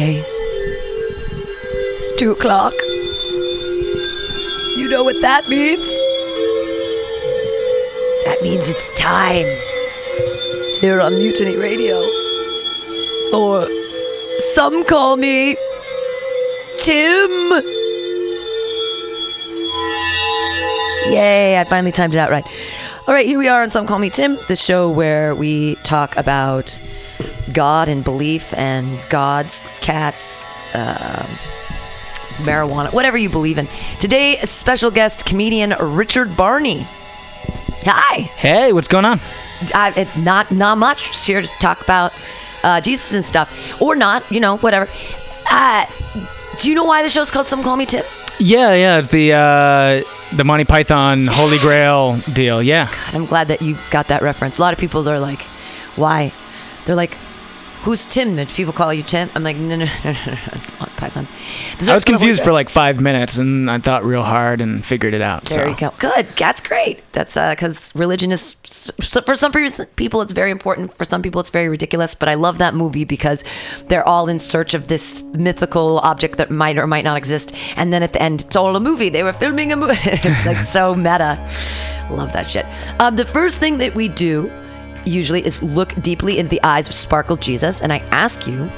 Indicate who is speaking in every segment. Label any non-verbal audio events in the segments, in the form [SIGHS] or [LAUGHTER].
Speaker 1: It's It's two o'clock. You know what that means? That means it's time. Here on Mutiny Radio. Or some call me Tim. Yay, I finally timed it out right. All right, here we are on Some Call Me Tim, the show where we talk about God and belief and gods, cats, um marijuana, whatever you believe in. Today, a special guest comedian Richard Barney. Hi.
Speaker 2: Hey, what's going on?
Speaker 1: I, it, not not much. Just here to talk about uh, Jesus and stuff, or not. You know, whatever. Uh, do you know why the show's called Some Call Me Tim?
Speaker 2: Yeah, yeah, it's the uh, the Monty Python Holy Grail deal. Yeah,
Speaker 1: I'm glad that you got that reference. A lot of people are like, "Why?" They're like, "Who's Tim?" Did people call you Tim? I'm like, "No, no, [LAUGHS] no, no, no, it's Monty Python."
Speaker 2: I was confused for like five minutes, and I thought real hard and figured it out.
Speaker 1: There
Speaker 2: so
Speaker 1: you go. Good. That's great. That's because religion is so for some people it's very important. For some people it's very ridiculous. But I love that movie because they're all in search of this mythical object that might or might not exist. And then at the end, it's all a movie. They were filming a movie. [LAUGHS] it's like so meta. Love that shit. Um, the first thing that we do usually is look deeply into the eyes of Sparkle Jesus, and I ask you,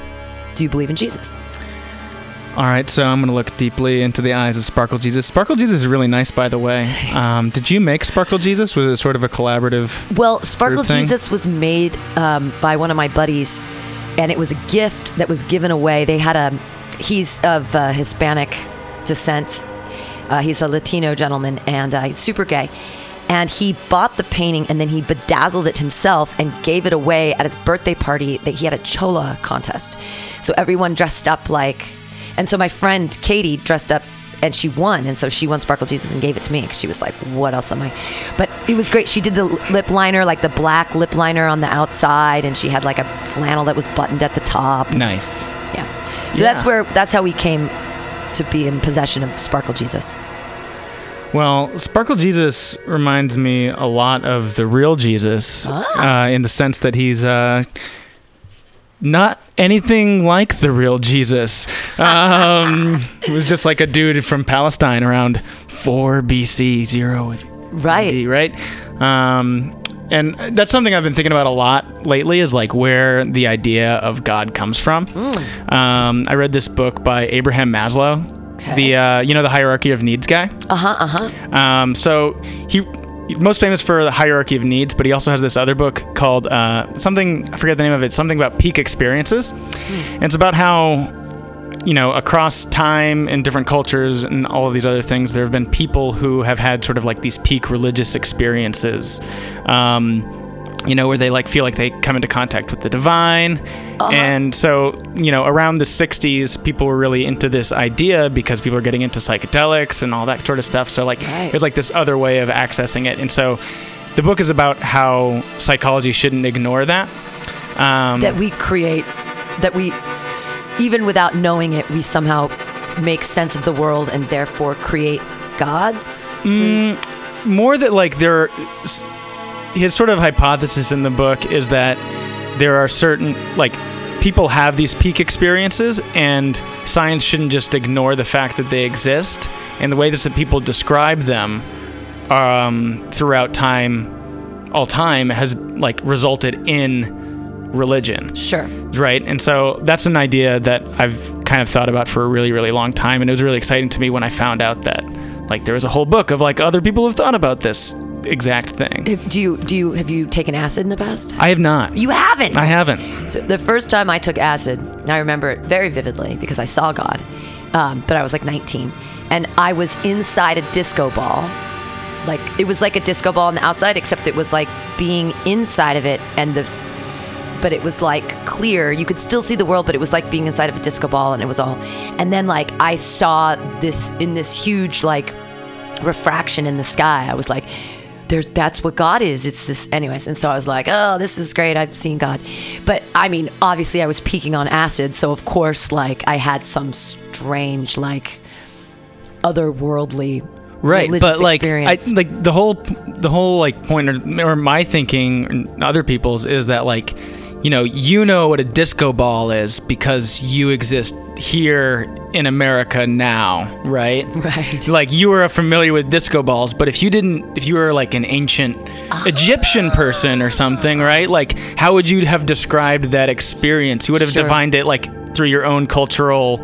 Speaker 1: do you believe in Jesus?
Speaker 2: All right, so I'm gonna look deeply into the eyes of Sparkle Jesus. Sparkle Jesus is really nice, by the way. [LAUGHS] Um, did you make Sparkle Jesus? Was it sort of a collaborative?
Speaker 1: Well, Sparkle? Jesus was made um, by one of my buddies, and it was a gift that was given away. They had a, he's of uh, Hispanic descent. Uh, he's a Latino gentleman, and uh, he's super gay. And he bought the painting, and then he bedazzled it himself and gave it away at his birthday party. That he had a chola contest, so everyone dressed up like. And so my friend Katie dressed up and she won. And so she won Sparkle Jesus and gave it to me because she was like, what else am I? But it was great. She did the lip liner, like the black lip liner on the outside, and she had like a flannel that was buttoned at the top.
Speaker 2: Nice.
Speaker 1: Yeah. So that's where, that's how we came to be in possession of Sparkle Jesus.
Speaker 2: Well, Sparkle Jesus reminds me a lot of the real Jesus, uh, in the sense that he's uh, not anything like the real Jesus. [LAUGHS] Um, he was just like a dude from Palestine around 4 BC, 0
Speaker 1: Right.
Speaker 2: AD, right? Um, and that's something I've been thinking about a lot lately is like where the idea of God comes from. Um, I read this book by Abraham Maslow,
Speaker 1: Okay.
Speaker 2: the uh, you know the hierarchy of needs guy.
Speaker 1: Uh huh. Uh huh.
Speaker 2: Um, so he most famous for the hierarchy of needs, but he also has this other book called uh, something I forget the name of it. Something about peak experiences, and it's about how you know across time and different cultures and all of these other things, there have been people who have had sort of like these peak religious experiences. Um, you know, where they like feel like they come into contact with the divine. And so, you know, around the 60s, people were really into this idea because people were getting into psychedelics and all that sort of stuff. So, like,
Speaker 1: Right.
Speaker 2: there's like this other way of accessing it. And so, the book is about how psychology shouldn't ignore that. Um,
Speaker 1: That we create, that we, even without knowing it, we somehow make sense of the world and therefore create gods.
Speaker 2: Mm, more that like there his sort of hypothesis in the book is that there are certain like people have these peak experiences and science shouldn't just ignore the fact that they exist and the way that people describe them um, throughout time all time has like resulted in religion
Speaker 1: Sure.
Speaker 2: right? And so that's an idea that I've kind of thought about for a really, really long time, and it was really exciting to me when I found out that like there was a whole book of like other people have thought about this exact thing.
Speaker 1: If- Do you do you have you taken acid in the past?
Speaker 2: I have not.
Speaker 1: You haven't.
Speaker 2: I haven't.
Speaker 1: So the first time I took acid, I remember it very vividly because I saw God, um, but I was like 19, and I was inside a disco ball. Like it was like a disco ball on the outside, except it was like being inside of it, and the but it was like clear. You could still see the world, but it was like being inside of a disco ball, and it was all. And then like I saw this in this huge like refraction in the sky. I was like, "There's that's what God is." It's this, anyways. And so I was like, "Oh, this is great. I've seen God." But I mean, obviously, I was peaking on acid, so of course, like I had some strange like otherworldly
Speaker 2: right but like I, like the whole the whole like point or, or my thinking and other people's is that like you know you know what a disco ball is because you exist here in america now right [LAUGHS]
Speaker 1: Right.
Speaker 2: like you were familiar with disco balls but if you didn't if you were like an ancient egyptian person or something right like how would you have described that experience you would have
Speaker 1: Sure.
Speaker 2: defined it like through your own cultural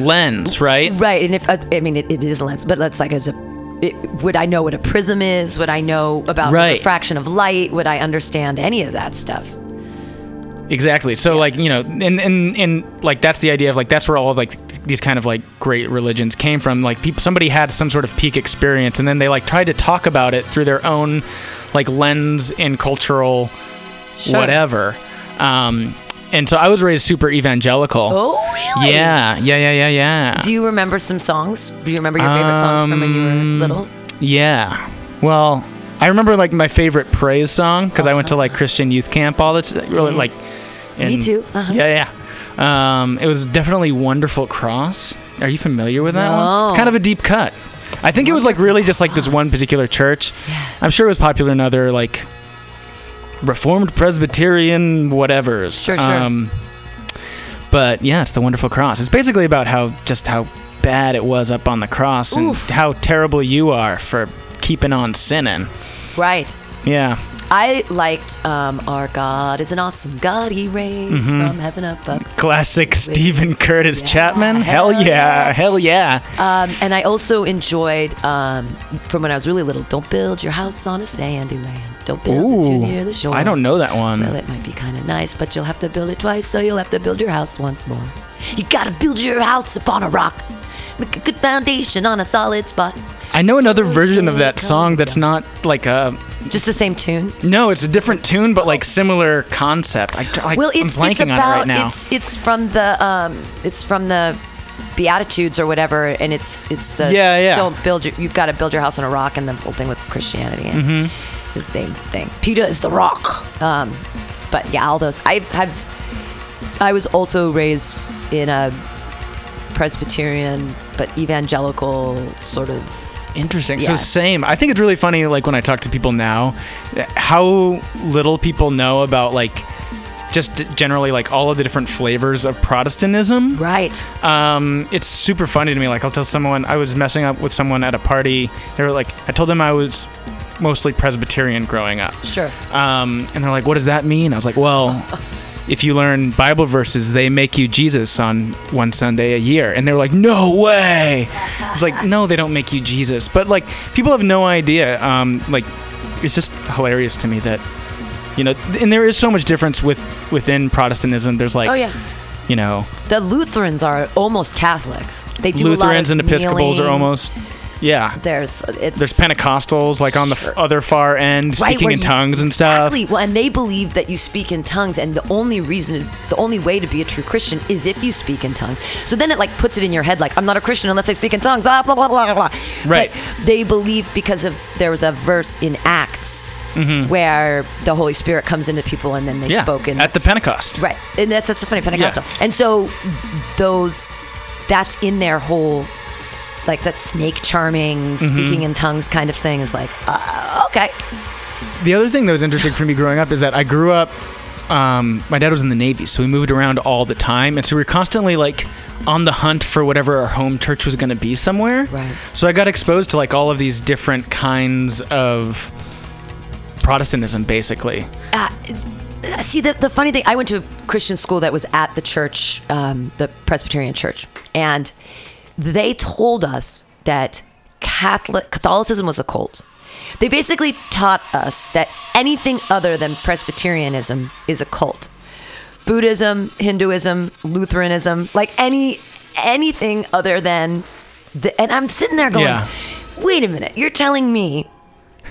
Speaker 2: lens right
Speaker 1: Right, and if uh, I mean it, it is a lens, but let's like as a. It, would I know what a prism is? Would I know about
Speaker 2: Right.
Speaker 1: refraction of light? Would I understand any of that stuff?
Speaker 2: Exactly. So like you know, and and and like that's the idea of like that's where all of like these kind of like great religions came from. Like people, somebody had some sort of peak experience, and then they like tried to talk about it through their own like lens and cultural
Speaker 1: Sure.
Speaker 2: whatever. Um, and so I was raised super evangelical.
Speaker 1: Oh, really?
Speaker 2: Yeah, yeah, yeah, yeah, yeah.
Speaker 1: Do you remember some songs? Do you remember your favorite songs from when you were
Speaker 2: Um,
Speaker 1: little?
Speaker 2: Yeah. Well, I remember like my favorite praise song because I went to like Christian youth camp all the time. Really like.
Speaker 1: Me too. Uh-huh.
Speaker 2: Yeah, yeah. Um, it was definitely Wonderful Cross. Are you familiar with that one? It's kind of a deep cut. I think it was like really just like this one particular church. I'm sure it was popular in other like Reformed Presbyterian whatevers.
Speaker 1: Sure, sure.
Speaker 2: Um, but yeah, it's the Wonderful Cross. It's basically about how just how bad it was up on the cross and how terrible you are for keeping on sinning.
Speaker 1: Right.
Speaker 2: Yeah.
Speaker 1: I liked um, Our God is an awesome God. He reigns
Speaker 2: Mm-hmm.
Speaker 1: from heaven above.
Speaker 2: Classic Steven Curtis
Speaker 1: Yeah,
Speaker 2: Chapman. Hell
Speaker 1: hell
Speaker 2: yeah.
Speaker 1: yeah.
Speaker 2: Hell yeah.
Speaker 1: Um, and I also enjoyed um, from when I was really little. Don't build your house on a sandy land. Don't build it too near the shore.
Speaker 2: I don't know that one.
Speaker 1: Well, it might be kind of nice, but you'll have to build it twice, so you'll have to build your house once more. You gotta build your house upon a rock. Make a good foundation on a solid spot.
Speaker 2: I know another version of that song that's not like a.
Speaker 1: Just the same tune.
Speaker 2: No, it's a different tune, but like similar concept. I, I,
Speaker 1: Well,
Speaker 2: I'm blanking
Speaker 1: it's
Speaker 2: on it
Speaker 1: about
Speaker 2: right now.
Speaker 1: it's it's from the um it's from the Beatitudes or whatever, and it's it's the
Speaker 2: Yeah, yeah.
Speaker 1: Don't build your you've got to build your house on a rock, and the whole thing with Christianity and
Speaker 2: Mm-hmm.
Speaker 1: the same thing. Peter is the rock. Um, but yeah, all those I have. I was also raised in a Presbyterian but evangelical sort of
Speaker 2: Interesting. So same. I think it's really funny, like when I talk to people now, how little people know about like just generally like all of the different flavors of Protestantism.
Speaker 1: right.
Speaker 2: Um, it's super funny to me. Like I'll tell someone I was messing up with someone at a party. They were like, I told them I was mostly Presbyterian growing up.
Speaker 1: Sure.
Speaker 2: Um, and they're like, "What does that mean?" I was like, "Well, [LAUGHS] if you learn Bible verses, they make you Jesus on one Sunday a year." And they're like, "No way!" I was like, "No, they don't make you Jesus." But like, people have no idea. Um, like, it's just hilarious to me that you know, and there is so much difference with within Protestantism. There's like,
Speaker 1: Oh yeah.
Speaker 2: you know,
Speaker 1: The Lutherans are almost Catholics. They do
Speaker 2: Lutherans and Episcopals are almost, yeah.
Speaker 1: There's it's
Speaker 2: There's Pentecostals like on the f-
Speaker 1: Sure.
Speaker 2: other far end, speaking
Speaker 1: where
Speaker 2: in
Speaker 1: you-
Speaker 2: tongues and stuff.
Speaker 1: Exactly. Well, and they believe that you speak in tongues, and the only reason, the only way to be a true Christian is if you speak in tongues. So then it like puts it in your head, like I'm not a Christian unless I speak in tongues. Ah, blah blah blah blah. blah.
Speaker 2: Right.
Speaker 1: But they believe because of there was a verse in Acts where the Holy Spirit comes into people, and then they
Speaker 2: Mm-hmm. yeah,
Speaker 1: spoke in
Speaker 2: at the Pentecost.
Speaker 1: Right, and that's that's the funny Pentecostal. And so those that's in their whole like that snake charming,
Speaker 2: Mm-hmm.
Speaker 1: speaking in tongues kind of thing is like uh, okay.
Speaker 2: The other thing that was interesting for me growing up is that I grew up. Um, my dad was in the Navy, so we moved around all the time, and so we were constantly like on the hunt for whatever our home church was going to be somewhere.
Speaker 1: Right.
Speaker 2: So I got exposed to like all of these different kinds of Protestantism, basically.
Speaker 1: Uh, see, the, the funny thing, I went to a Christian school that was at the church, um, the Presbyterian church, and they told us that Catholic Catholicism was a cult. They basically taught us that anything other than Presbyterianism is a cult. Buddhism, Hinduism, Lutheranism, like any anything other than the. And I'm sitting there going,
Speaker 2: Yeah.
Speaker 1: wait a minute, you're telling me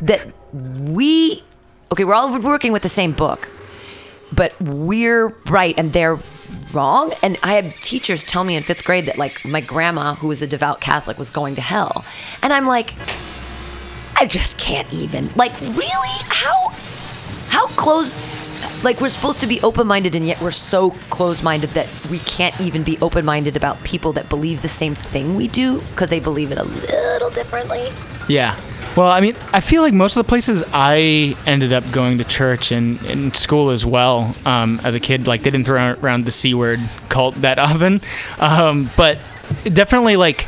Speaker 1: that we, okay, we're all working with the same book, but we're right and they're wrong. And I had teachers tell me in fifth grade that like my grandma, who was a devout Catholic, was going to hell. And I'm like, I just can't even. Like, really? How how close like we're supposed to be open-minded and yet we're so close-minded that we can't even be open-minded about people that believe the same thing we do because they believe it a little differently.
Speaker 2: Yeah. Well, I mean, I feel like most of the places I ended up going to church and in school as well um, as a kid, like they didn't throw around the c word cult that [LAUGHS] often, um, but definitely like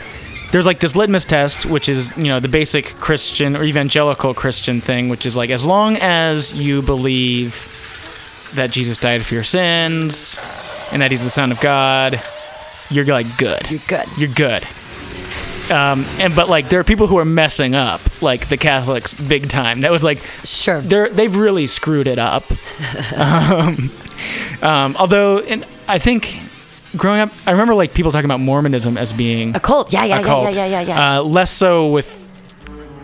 Speaker 2: there's like this litmus test, which is you know the basic Christian or evangelical Christian thing, which is like as long as you believe that Jesus died for your sins and that He's the Son of God, you're like good
Speaker 1: You're good.
Speaker 2: you're good. Um, and but like there are people who are messing up, like the Catholics, big time. That was like
Speaker 1: Sure.
Speaker 2: they're they've really screwed it up. [LAUGHS] um, um, although, and I think growing up, I remember like people talking about Mormonism as being
Speaker 1: A cult. Yeah, yeah, yeah, yeah, yeah, yeah, yeah.
Speaker 2: Uh, less so with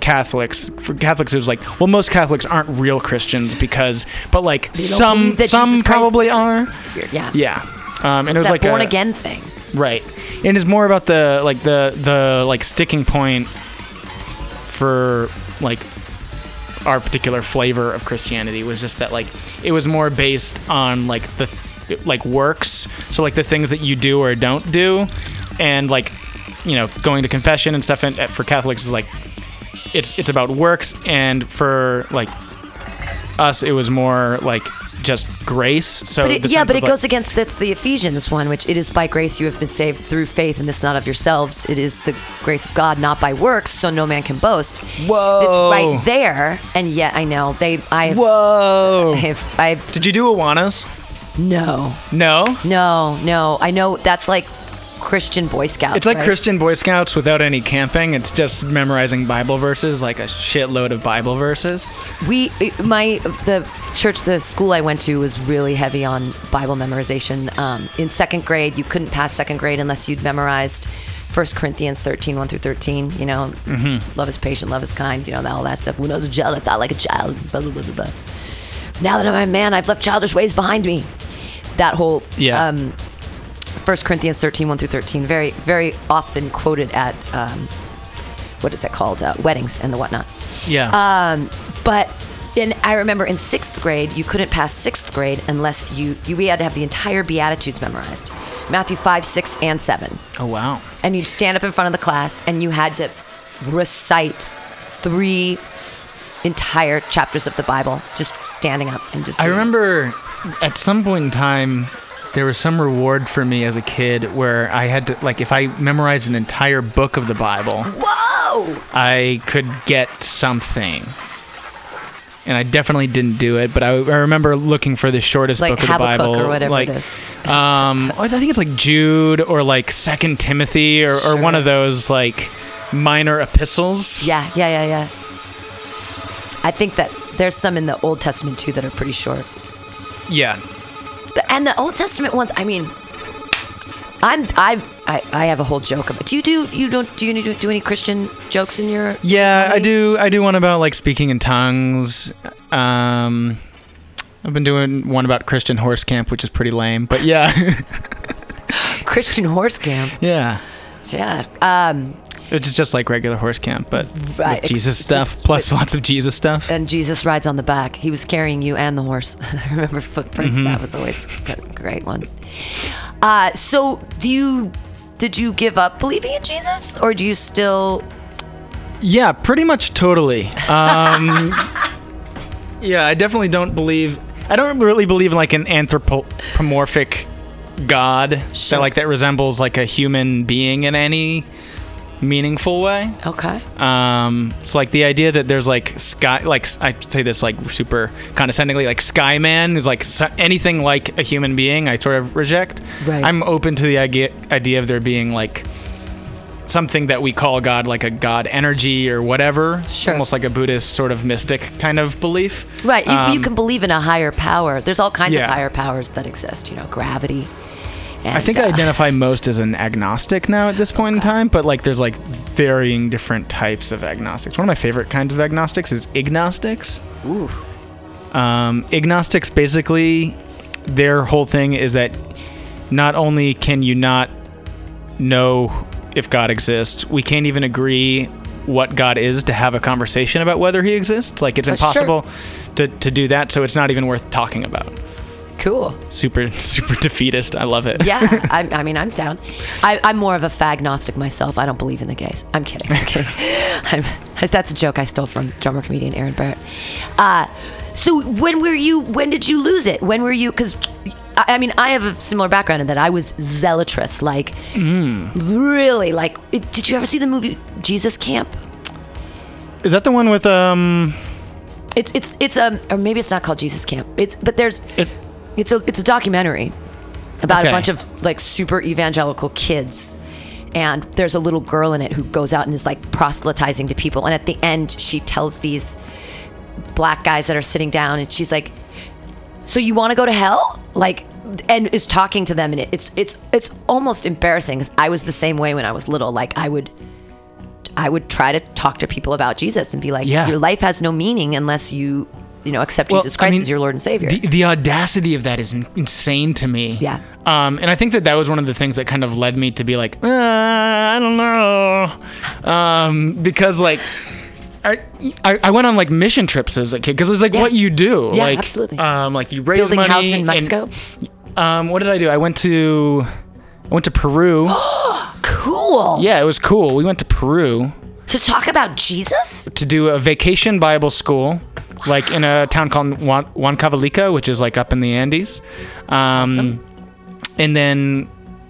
Speaker 2: Catholics. For Catholics, it was like, well, most Catholics aren't real Christians because, but like some some probably are.
Speaker 1: Yeah.
Speaker 2: Yeah. Um, and it was like
Speaker 1: born
Speaker 2: a, born
Speaker 1: again thing.
Speaker 2: Right. And it's more about the like the the like sticking point for like our particular flavor of Christianity was just that like it was more based on like the like works, so like the things that you do or don't do and like you know going to confession and stuff and for Catholics is like it's it's about works and for like us it was more like just grace so
Speaker 1: But it, yeah, but it
Speaker 2: like-
Speaker 1: goes against that's the Ephesians one, which it is by grace you have been saved through faith, and this not of yourselves. It is the grace of God, not by works, so no man can boast.
Speaker 2: Whoa.
Speaker 1: It's right there, and yet I know they. I have.
Speaker 2: Whoa.
Speaker 1: I have. I
Speaker 2: Did you do Awanas?
Speaker 1: no,
Speaker 2: No.
Speaker 1: no, no. I know that's like Christian Boy Scouts.
Speaker 2: It's like
Speaker 1: right?
Speaker 2: Christian Boy Scouts without any camping. It's just memorizing Bible verses, like a shitload of Bible verses.
Speaker 1: We, my, the church, the school I went to was really heavy on Bible memorization. Um, in second grade, you couldn't pass second grade unless you'd memorized 1 Corinthians 13, 1 through 13. You know, love is patient, love is kind, you know, all that stuff. When I was a child, I thought like a child, blah, blah, blah, blah, blah. Now that I'm a man, I've left childish ways behind me. That whole,
Speaker 2: Yeah.
Speaker 1: um, 1 Corinthians 13, 1 through 13, very, very often quoted at, um, what is it called? Uh, weddings and the whatnot.
Speaker 2: Yeah.
Speaker 1: Um, but in, I remember in sixth grade, you couldn't pass sixth grade unless you, you we had to have the entire Beatitudes memorized, Matthew five, six, and seven,
Speaker 2: oh wow.
Speaker 1: and you'd stand up in front of the class and you had to recite three entire chapters of the Bible, just standing up and just.
Speaker 2: I
Speaker 1: doing it.
Speaker 2: remember at some point in time there was some reward for me as a kid where I had to like if I memorized an entire book of the Bible,
Speaker 1: Whoa!
Speaker 2: I could get something. And I definitely didn't do it, but I, I remember looking for the shortest
Speaker 1: Like
Speaker 2: book of the Bible,
Speaker 1: or whatever
Speaker 2: like,
Speaker 1: it is.
Speaker 2: um, I think it's like Jude or like Second Timothy or, or one of those like minor epistles.
Speaker 1: Yeah, yeah, yeah, yeah. I think that there's some in the Old Testament too that are pretty short.
Speaker 2: Yeah.
Speaker 1: But- And the Old Testament ones, I mean, I'm I I, I have a whole joke about. Do you do you don't do you do, do any Christian jokes in your?
Speaker 2: Yeah, I do. I do one about like speaking in tongues. Um, I've been doing one about Christian horse camp, which is pretty lame. But yeah, [LAUGHS]
Speaker 1: Christian horse camp.
Speaker 2: yeah,
Speaker 1: Yeah. Um,
Speaker 2: it's just like regular horse camp, but
Speaker 1: Right,
Speaker 2: with Jesus stuff plus lots of Jesus stuff.
Speaker 1: and Jesus rides on the back. He was carrying you and the horse. [LAUGHS] I remember footprints.
Speaker 2: Mm-hmm.
Speaker 1: That was always a great one. Uh, so do you? Did you give up believing in Jesus, or do you still?
Speaker 2: Yeah, pretty much totally. Um, [LAUGHS] yeah, I definitely don't believe. I don't really believe in like an anthropomorphic God
Speaker 1: Sure.
Speaker 2: that like that resembles like a human being in any meaningful way.
Speaker 1: Okay.
Speaker 2: Um, so like the idea that there's like sky, like I say this like super condescendingly, like Skyman is like anything like a human being, I sort of reject.
Speaker 1: Right.
Speaker 2: I'm open to the idea idea of there being like something that we call God, like a God energy or whatever.
Speaker 1: Sure.
Speaker 2: Almost like a Buddhist sort of mystic kind of belief.
Speaker 1: Right. You, you
Speaker 2: Um,
Speaker 1: can believe in a higher power. There's all kinds
Speaker 2: yeah.
Speaker 1: of higher powers that exist. You know, gravity. And,
Speaker 2: I think I
Speaker 1: uh,
Speaker 2: identify most as an agnostic now at this point in time, but like there's like varying different types of agnostics. One of my favorite kinds of agnostics is ignostics.
Speaker 1: Ooh.
Speaker 2: Um, ignostics basically, their whole thing is that not only can you not know if God exists, we can't even agree what God is to have a conversation about whether he exists. Like it's
Speaker 1: Uh, sure.
Speaker 2: impossible to, to do that, so it's not even worth talking about.
Speaker 1: Cool.
Speaker 2: Super, super defeatist. I love it.
Speaker 1: Yeah, [LAUGHS] I, I mean, I'm down. I, I'm more of a fagnostic myself. I don't believe in the gays. I'm kidding. [LAUGHS] I'm kidding. [LAUGHS] I'm, that's a joke I stole from drummer comedian Aaron Barrett. Uh, so when were you? When did you lose it? When were you? Because I, I mean, I have a similar background in that I was zealotrous. Like, really? Like, it, did you ever see the movie Jesus Camp?
Speaker 2: Is that the one with um?
Speaker 1: It's it's it's um or maybe it's not called Jesus Camp. It's but there's
Speaker 2: It's,
Speaker 1: It's a it's a documentary about
Speaker 2: Okay.
Speaker 1: a bunch of like super evangelical kids. And there's a little girl in it who goes out and is like proselytizing to people. And at the end, she tells these black guys that are sitting down, and she's like, "So you want to go to hell?" Like, and is talking to them, and it, it's it's it's almost embarrassing because I was the same way when I was little. Like, I would I would try to talk to people about Jesus and be like,
Speaker 2: Yeah.
Speaker 1: "Your life has no meaning unless you." You know, accept
Speaker 2: Well,
Speaker 1: Jesus
Speaker 2: I
Speaker 1: Christ
Speaker 2: mean,
Speaker 1: as your Lord and Savior.
Speaker 2: The, the audacity of that is in- insane to me.
Speaker 1: Yeah.
Speaker 2: Um, and I think that that was one of the things that kind of led me to be like, uh, I don't know, um, because like. I, I I went on like mission trips as a kid because it's like
Speaker 1: Yeah.
Speaker 2: what you do.
Speaker 1: Yeah,
Speaker 2: like,
Speaker 1: absolutely.
Speaker 2: Um, like you raise
Speaker 1: Building
Speaker 2: money
Speaker 1: house in
Speaker 2: and-
Speaker 1: Mexico.
Speaker 2: um, what did I do? I went to I went to Peru. [GASPS]
Speaker 1: cool.
Speaker 2: yeah, it was cool. We went to Peru
Speaker 1: To talk about Jesus?
Speaker 2: to do a vacation Bible school, like in a town called Huan- Huancavelica, which is like up in the Andes. Um,
Speaker 1: Awesome.
Speaker 2: And then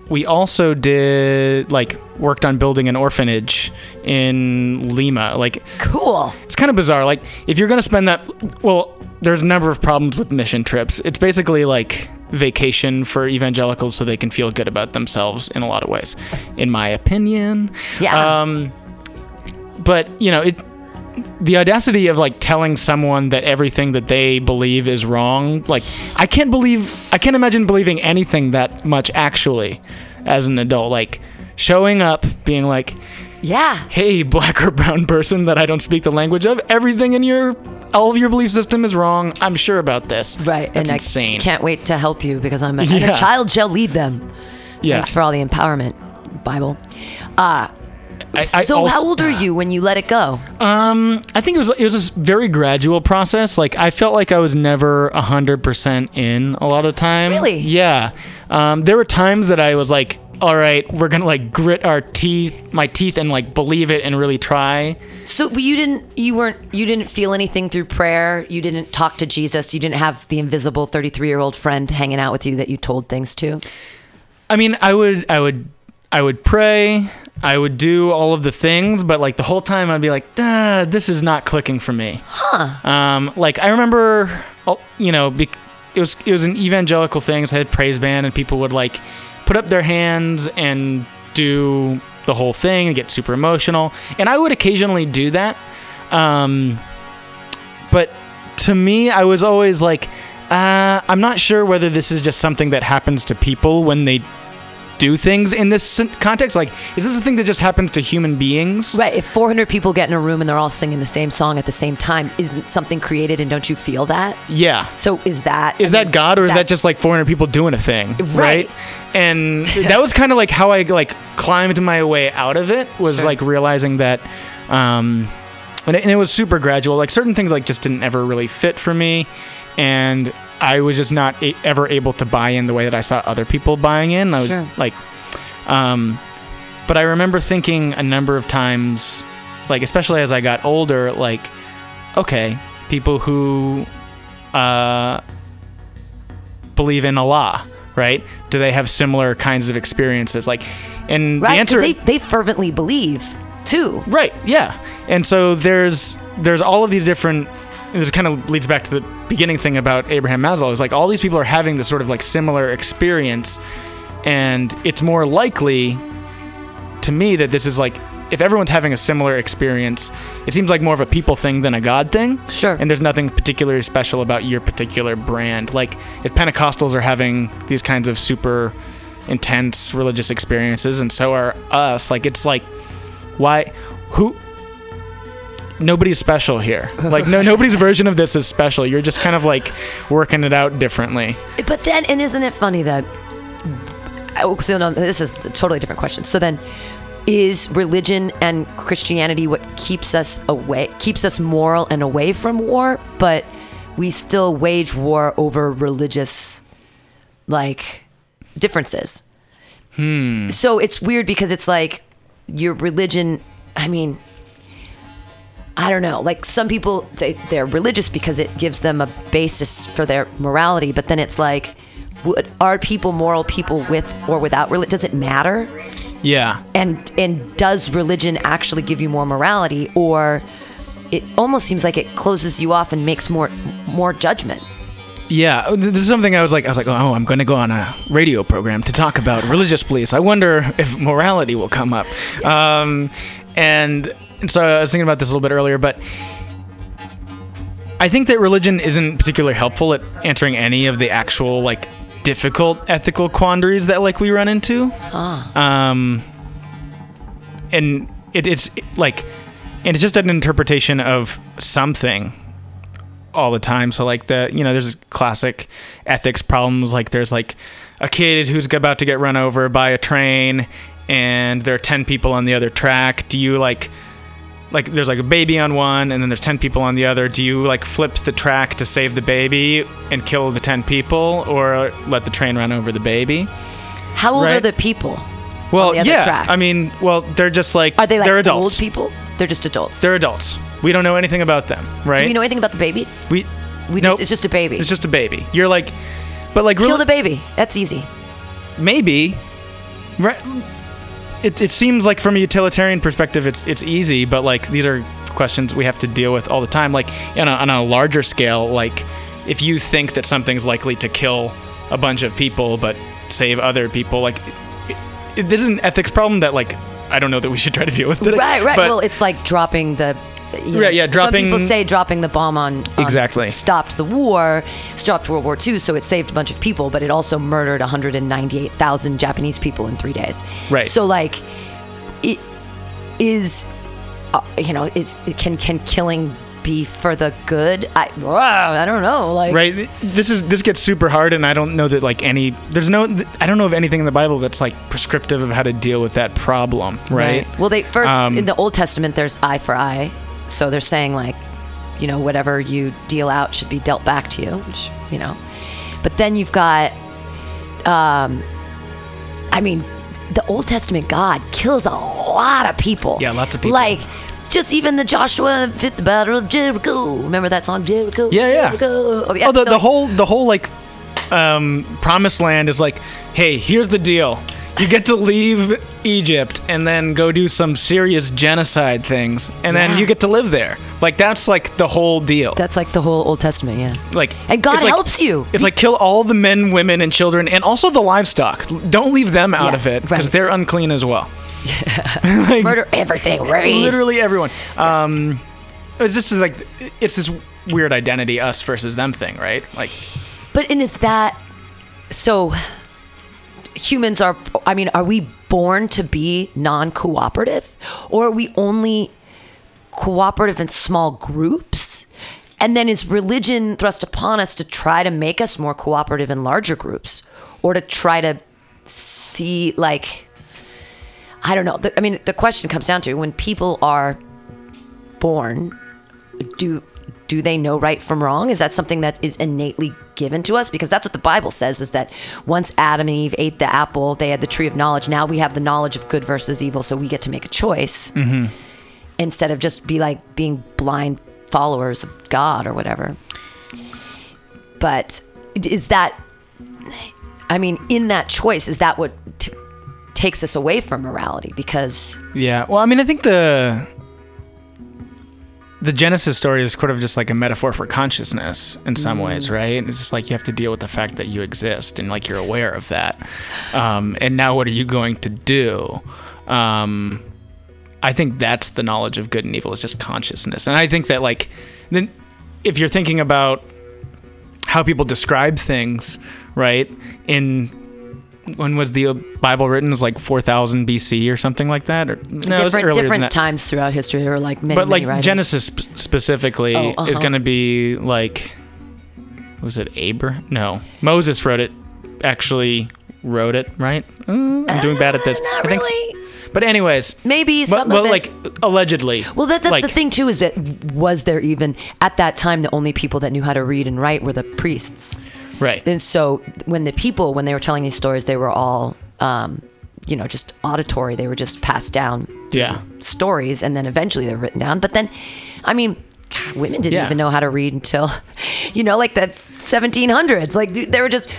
Speaker 2: we also did like worked on building an orphanage in Lima. Like
Speaker 1: Cool.
Speaker 2: it's kind of bizarre. Like if you're gonna spend that, well, there's a number of problems with mission trips. It's basically like vacation for evangelicals so they can feel good about themselves in a lot of ways, in my opinion.
Speaker 1: Yeah.
Speaker 2: Um, but you know it. The audacity of like telling someone that everything that they believe is wrong, like I can't believe, I can't imagine believing anything that much actually, as an adult. Like showing up, being like,
Speaker 1: Yeah.
Speaker 2: hey, black or brown person that I don't speak the language of, everything in your, all of your belief system is wrong. I'm sure about this.
Speaker 1: Right.
Speaker 2: That's
Speaker 1: and
Speaker 2: insane.
Speaker 1: I can't wait to help you because I'm a,
Speaker 2: Yeah.
Speaker 1: a child shall lead them.
Speaker 2: yeah.
Speaker 1: Thanks for all the empowerment, Bible. Uh,
Speaker 2: I, I
Speaker 1: so how old are you when you let it go?
Speaker 2: Um, I think it was it was a very gradual process. Like I felt like I was never hundred percent in a lot of the time.
Speaker 1: Really?
Speaker 2: Yeah. Um, there were times that I was like, all right, we're gonna like grit our teeth, my teeth, and like believe it and really try.
Speaker 1: So but you didn't you weren't you didn't feel anything through prayer. You didn't talk to Jesus. You didn't have the invisible 33-year-old friend hanging out with you that you told things to.
Speaker 2: I mean, I would, I would, I would pray. I would do all of the things, but like the whole time, I'd be like, ah, this is not clicking for me. Huh. Um, like I remember, oh, you know, it was it was an evangelical thing. So I had praise band, and people would like put up their hands and do the whole thing and get super emotional. And I would occasionally do that. Um, but to me, I was always like, uh, I'm not sure whether this is just something that happens to people when they do things in this context. Like, is this a thing that just happens to human beings?
Speaker 1: Right. If 400 people get in a room and they're all singing the same song at the same time, isn't something created and don't you feel that?
Speaker 2: Yeah.
Speaker 1: So is that
Speaker 2: Is
Speaker 1: I
Speaker 2: that
Speaker 1: mean,
Speaker 2: God or is that just like 400 people doing a thing?
Speaker 1: Right.
Speaker 2: And [LAUGHS] that was kind of like how I like climbed my way out of it was
Speaker 1: Sure.
Speaker 2: like realizing that, um, and it, and it was super gradual. Like certain things like just didn't ever really fit for me, and I was just not a- ever able to buy in the way that I saw other people buying in. I was
Speaker 1: Sure.
Speaker 2: like, um, but I remember thinking a number of times, like especially as I got older, like, okay, people who uh, believe in Allah, right? Do they have similar kinds of experiences? Like, and
Speaker 1: Right.
Speaker 2: the answer,
Speaker 1: they they fervently believe too.
Speaker 2: right? Yeah. And so there's there's all of these different. And This kind of leads back to the beginning thing about Abraham Maslow. Is like all these people are having this sort of like similar experience, and it's more likely to me that this is like if everyone's having a similar experience, it seems like more of a people thing than a God thing.
Speaker 1: Sure.
Speaker 2: And there's nothing particularly special about your particular brand. Like if Pentecostals are having these kinds of super intense religious experiences, and so are us. Like it's like, why, who? Nobody's special here. Like no, nobody's version of this is special. You're just kind of like working it out differently.
Speaker 1: But then, and isn't it funny that? oh, So no, this is a totally different question. So then, is religion and Christianity what keeps us away, keeps us moral and away from war? But we still wage war over religious, like, differences. Hmm. So it's weird because it's like your religion. I mean, I don't know. Like some people, they, they're religious because it gives them a basis for their morality. But then it's like, would, are people moral people with or without religion? Does it matter?
Speaker 2: Yeah.
Speaker 1: And and does religion actually give you more morality, or it almost seems like it closes you off and makes more more judgment?
Speaker 2: Yeah, this is something I was like, I was like, oh, I'm going to go on a radio program to talk about religious beliefs. I wonder if morality will come up. Um, and, and so I was thinking about this a little bit earlier, but I think that religion isn't particularly helpful at answering any of the actual like difficult ethical quandaries that like we run into. Um, and it, it's like, and it's just an interpretation of something all the time. So like the you know there's classic ethics problems like there's like a kid who's about to get run over by a train and there are 10 people on the other track. Do you like like there's like a baby on one and then there's 10 people on the other. Do you like flip the track to save the baby and kill the 10 people or let the train run over the baby?
Speaker 1: How old are the people?
Speaker 2: Well,
Speaker 1: the other
Speaker 2: yeah.
Speaker 1: track?
Speaker 2: I mean, well, they're just like
Speaker 1: Are they like
Speaker 2: they're
Speaker 1: old people? They're just adults.
Speaker 2: They're adults. We don't know anything about them, right?
Speaker 1: Do we know anything about the baby?
Speaker 2: we
Speaker 1: We
Speaker 2: Nope.
Speaker 1: just, it's just a baby.
Speaker 2: it's just a baby. You're like but like
Speaker 1: Kill
Speaker 2: really-
Speaker 1: the baby. That's easy.
Speaker 2: maybe right it, it seems like from a utilitarian perspective it's it's easy but like these are questions we have to deal with all the time like on a, on a larger scale like if you think that something's likely to kill a bunch of people but save other people like it, it, this is an ethics problem that like i don't know that we should try to deal with today
Speaker 1: Right, right.
Speaker 2: but-
Speaker 1: well, it's like dropping the. You know,
Speaker 2: Right, yeah, dropping-
Speaker 1: Some people say dropping the bomb on, on
Speaker 2: Exactly.
Speaker 1: stopped the war, stopped World War II, so it saved a bunch of people, but it also murdered 198,000 Japanese people in three days.
Speaker 2: Right.
Speaker 1: So like, it is, uh, you know, it's it can can killing be for the good? I wow, I don't know. Like
Speaker 2: right this is this gets super hard and i don't know that like any there's no i don't know of anything in the bible that's like prescriptive of how to deal with that problem right,
Speaker 1: Well, they first
Speaker 2: Um,
Speaker 1: in the Old Testament, there's eye for eye, so they're saying like, you know, whatever you deal out should be dealt back to you, which you know. But then you've got, um, I mean, the Old Testament God kills a lot of people.
Speaker 2: Yeah, lots of people.
Speaker 1: Like. Just even the Joshua fit the battle of Jericho. Remember that song, Jericho?
Speaker 2: Yeah, yeah.
Speaker 1: Jericho. Oh, yeah,
Speaker 2: oh, the,
Speaker 1: so-
Speaker 2: the whole the whole like um, promised land is like, hey, here's the deal. You get to leave Egypt and then go do some serious genocide things, and
Speaker 1: Yeah.
Speaker 2: then you get to live there. Like that's like the whole deal.
Speaker 1: That's like the whole Old Testament, yeah.
Speaker 2: like
Speaker 1: And God
Speaker 2: it's like-
Speaker 1: helps you.
Speaker 2: It's like kill all the men, women, and children, and also the livestock. Don't leave them out
Speaker 1: Yeah,
Speaker 2: of it because
Speaker 1: right.
Speaker 2: they're unclean as well.
Speaker 1: Yeah, [LAUGHS] Murder everything, raise.
Speaker 2: Literally everyone. Um, it's just like it's this weird identity us versus them thing, right? Like
Speaker 1: But and is that so? Humans are. I mean, are we born to be non-cooperative, or are we only cooperative in small groups? And then is religion thrust upon us to try to make us more cooperative in larger groups, or to try to see like I don't know. I mean, the question comes down to when people are born, do do they know right from wrong? Is that something that is innately given to us? Because that's what the Bible says: is that once Adam and Eve ate the apple, they had the tree of knowledge. Now we have the knowledge of good versus evil, so we get to make a choice mm-hmm. instead of just be like being blind followers of God or whatever. But is that? I mean, in that choice, is that what t- takes us away from morality? Because
Speaker 2: Yeah. Well, I mean, I think the the Genesis story is sort of just like a metaphor for consciousness in some ways, right? It's just like you have to deal with the fact that you exist and like you're aware of that. Um, and now, what are you going to do? Um, I think that's the knowledge of good and evil is just consciousness, and I think that like then if you're thinking about how people describe things, right? In when was the Bible written? It was like 4000 BC or something like that. Or no, it was
Speaker 1: different different times throughout history. There were like many,
Speaker 2: But like
Speaker 1: writers.
Speaker 2: Genesis sp- specifically
Speaker 1: Oh,
Speaker 2: is
Speaker 1: uh-huh.
Speaker 2: going to be like was it Abra? No, Moses wrote it. Actually wrote it, right? Uh, I'm doing bad at this. [LAUGHS] I think
Speaker 1: really.
Speaker 2: But anyways,
Speaker 1: Maybe some
Speaker 2: well
Speaker 1: of it.
Speaker 2: like allegedly.
Speaker 1: Well, that, that's
Speaker 2: like,
Speaker 1: the thing too. Is that was there even at that time the only people that knew how to read and write were the priests,
Speaker 2: Right.
Speaker 1: and so when the people when they were telling these stories, they were all, um, you know, just auditory. They were just passed down
Speaker 2: Yeah.
Speaker 1: stories, and then eventually they were written down. But then, I mean. God, Women didn't
Speaker 2: Yeah.
Speaker 1: even know how to read until, [LAUGHS] you know, like the 1700s. Like they were just,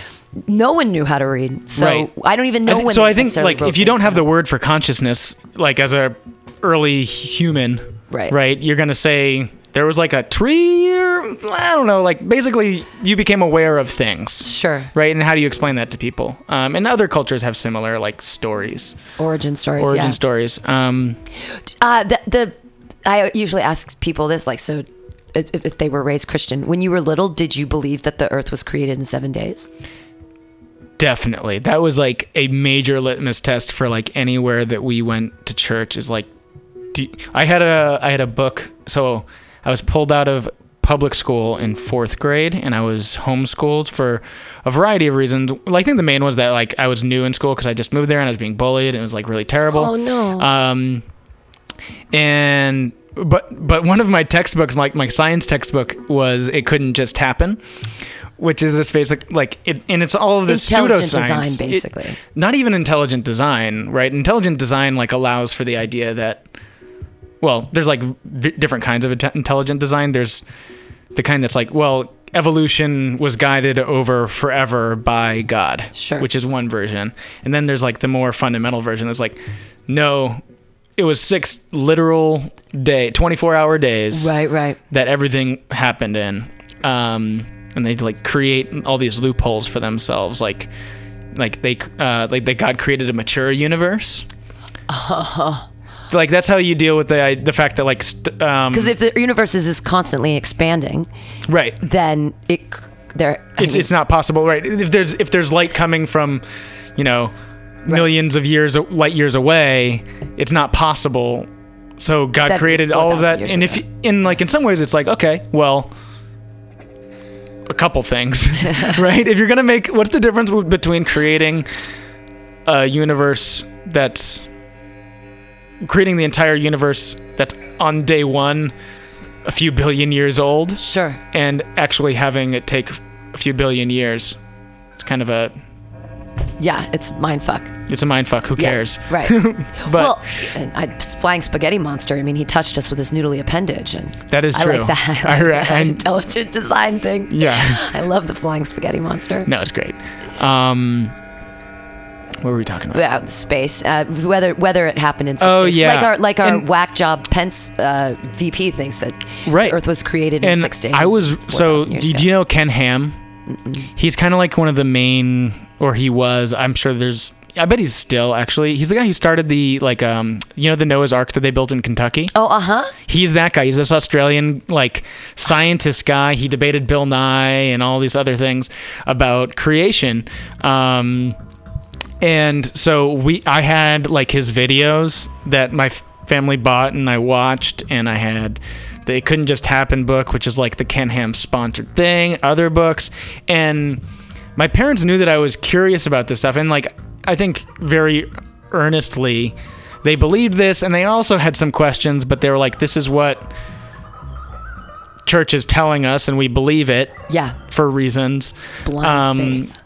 Speaker 1: no one knew how to read. So
Speaker 2: Right.
Speaker 1: I don't even
Speaker 2: I
Speaker 1: know
Speaker 2: thi-
Speaker 1: when.
Speaker 2: so I think like if you don't have the word for consciousness, like as a early human,
Speaker 1: Right.
Speaker 2: right, you're gonna say there was like a tree, or I don't know, like basically you became aware of things,
Speaker 1: sure
Speaker 2: right? And how do you explain that to people? Um, and other cultures have similar like stories,
Speaker 1: origin stories,
Speaker 2: origin
Speaker 1: yeah.
Speaker 2: stories. Um,
Speaker 1: Uh, the, the I usually ask people this, like, so if, if they were raised Christian, when you were little, did you believe that the Earth was created in seven days?
Speaker 2: definitely, that was like a major litmus test for like anywhere that we went to church. Is like, do I had a I had a book, so I was pulled out of public school in fourth grade and I was homeschooled for a variety of reasons. Well, I think the main was that like I was new in school because I just moved there and I was being bullied and it was like really terrible.
Speaker 1: Oh, no.
Speaker 2: Um, and but but one of my textbooks, like my science textbook, was it couldn't just happen. Which is this basic like it, and it's all of this
Speaker 1: Intelligent
Speaker 2: pseudoscience.
Speaker 1: design,
Speaker 2: It-
Speaker 1: basically.
Speaker 2: not even intelligent design, right? Intelligent design like allows for the idea that, well, there's like v- different kinds of intelligent design. There's the kind that's like, well, evolution was guided over forever by God,
Speaker 1: Sure.
Speaker 2: which is one version, and then there's like the more fundamental version. that's like, no, it was six literal day, 24 hour days
Speaker 1: Right, right.
Speaker 2: that everything happened in. Um, and they like create all these loopholes for themselves, like like they uh, like they God created a mature universe. [LAUGHS] Like that's how you deal with the the fact that like st- um,
Speaker 1: Because if the universe is, is constantly expanding,
Speaker 2: right.
Speaker 1: then it there.
Speaker 2: It's
Speaker 1: mean,
Speaker 2: it's not possible right? If there's if there's light coming from you know millions of years light years away it's not possible. So god created all of that. and if
Speaker 1: ago.
Speaker 2: you- in like in some ways it's like okay well a couple things [LAUGHS] right? If you're gonna make what's the difference between creating a universe that's creating the entire universe that's on day one a few billion years old
Speaker 1: sure.
Speaker 2: and actually having it take a few billion years. It's kind of a
Speaker 1: Yeah, it's mind fuck.
Speaker 2: it's a mind fuck. Who
Speaker 1: Yeah,
Speaker 2: cares?
Speaker 1: right. [LAUGHS]
Speaker 2: But
Speaker 1: well, and I, flying spaghetti monster. I mean, he touched us with his noodly appendage, and
Speaker 2: that is
Speaker 1: I
Speaker 2: true.
Speaker 1: like that. [LAUGHS]
Speaker 2: I
Speaker 1: I like that intelligent design thing.
Speaker 2: yeah, [LAUGHS]
Speaker 1: I love the flying spaghetti monster.
Speaker 2: no, it's great. Um, what were we talking about?
Speaker 1: About space, uh, whether whether it happened in six
Speaker 2: Oh, yeah.
Speaker 1: like our like our
Speaker 2: And-
Speaker 1: whack job Pence uh, VP thinks that
Speaker 2: Right.
Speaker 1: Earth was created in
Speaker 2: and
Speaker 1: six days.
Speaker 2: I was so.
Speaker 1: 4,000
Speaker 2: Do, do you know Ken Ham? He's kind of like one of the main, or he was. I'm sure there's. I bet he's still actually. He's the guy who started the like um you know the Noah's Ark that they built in Kentucky.
Speaker 1: Oh, uh huh.
Speaker 2: He's that guy. He's this Australian like scientist guy. He debated Bill Nye and all these other things about creation. Um, and so we, I had like his videos that my f- family bought and I watched, and I had the It Couldn't Just Happen book, which is like the Ken Ham sponsored thing, other books, and my parents knew that I was curious about this stuff, and like I think very earnestly they believed this, and they also had some questions, but they were like, "This is what." Church is telling us, and we believe it
Speaker 1: Yeah,
Speaker 2: for reasons.
Speaker 1: blind
Speaker 2: Um,
Speaker 1: faith.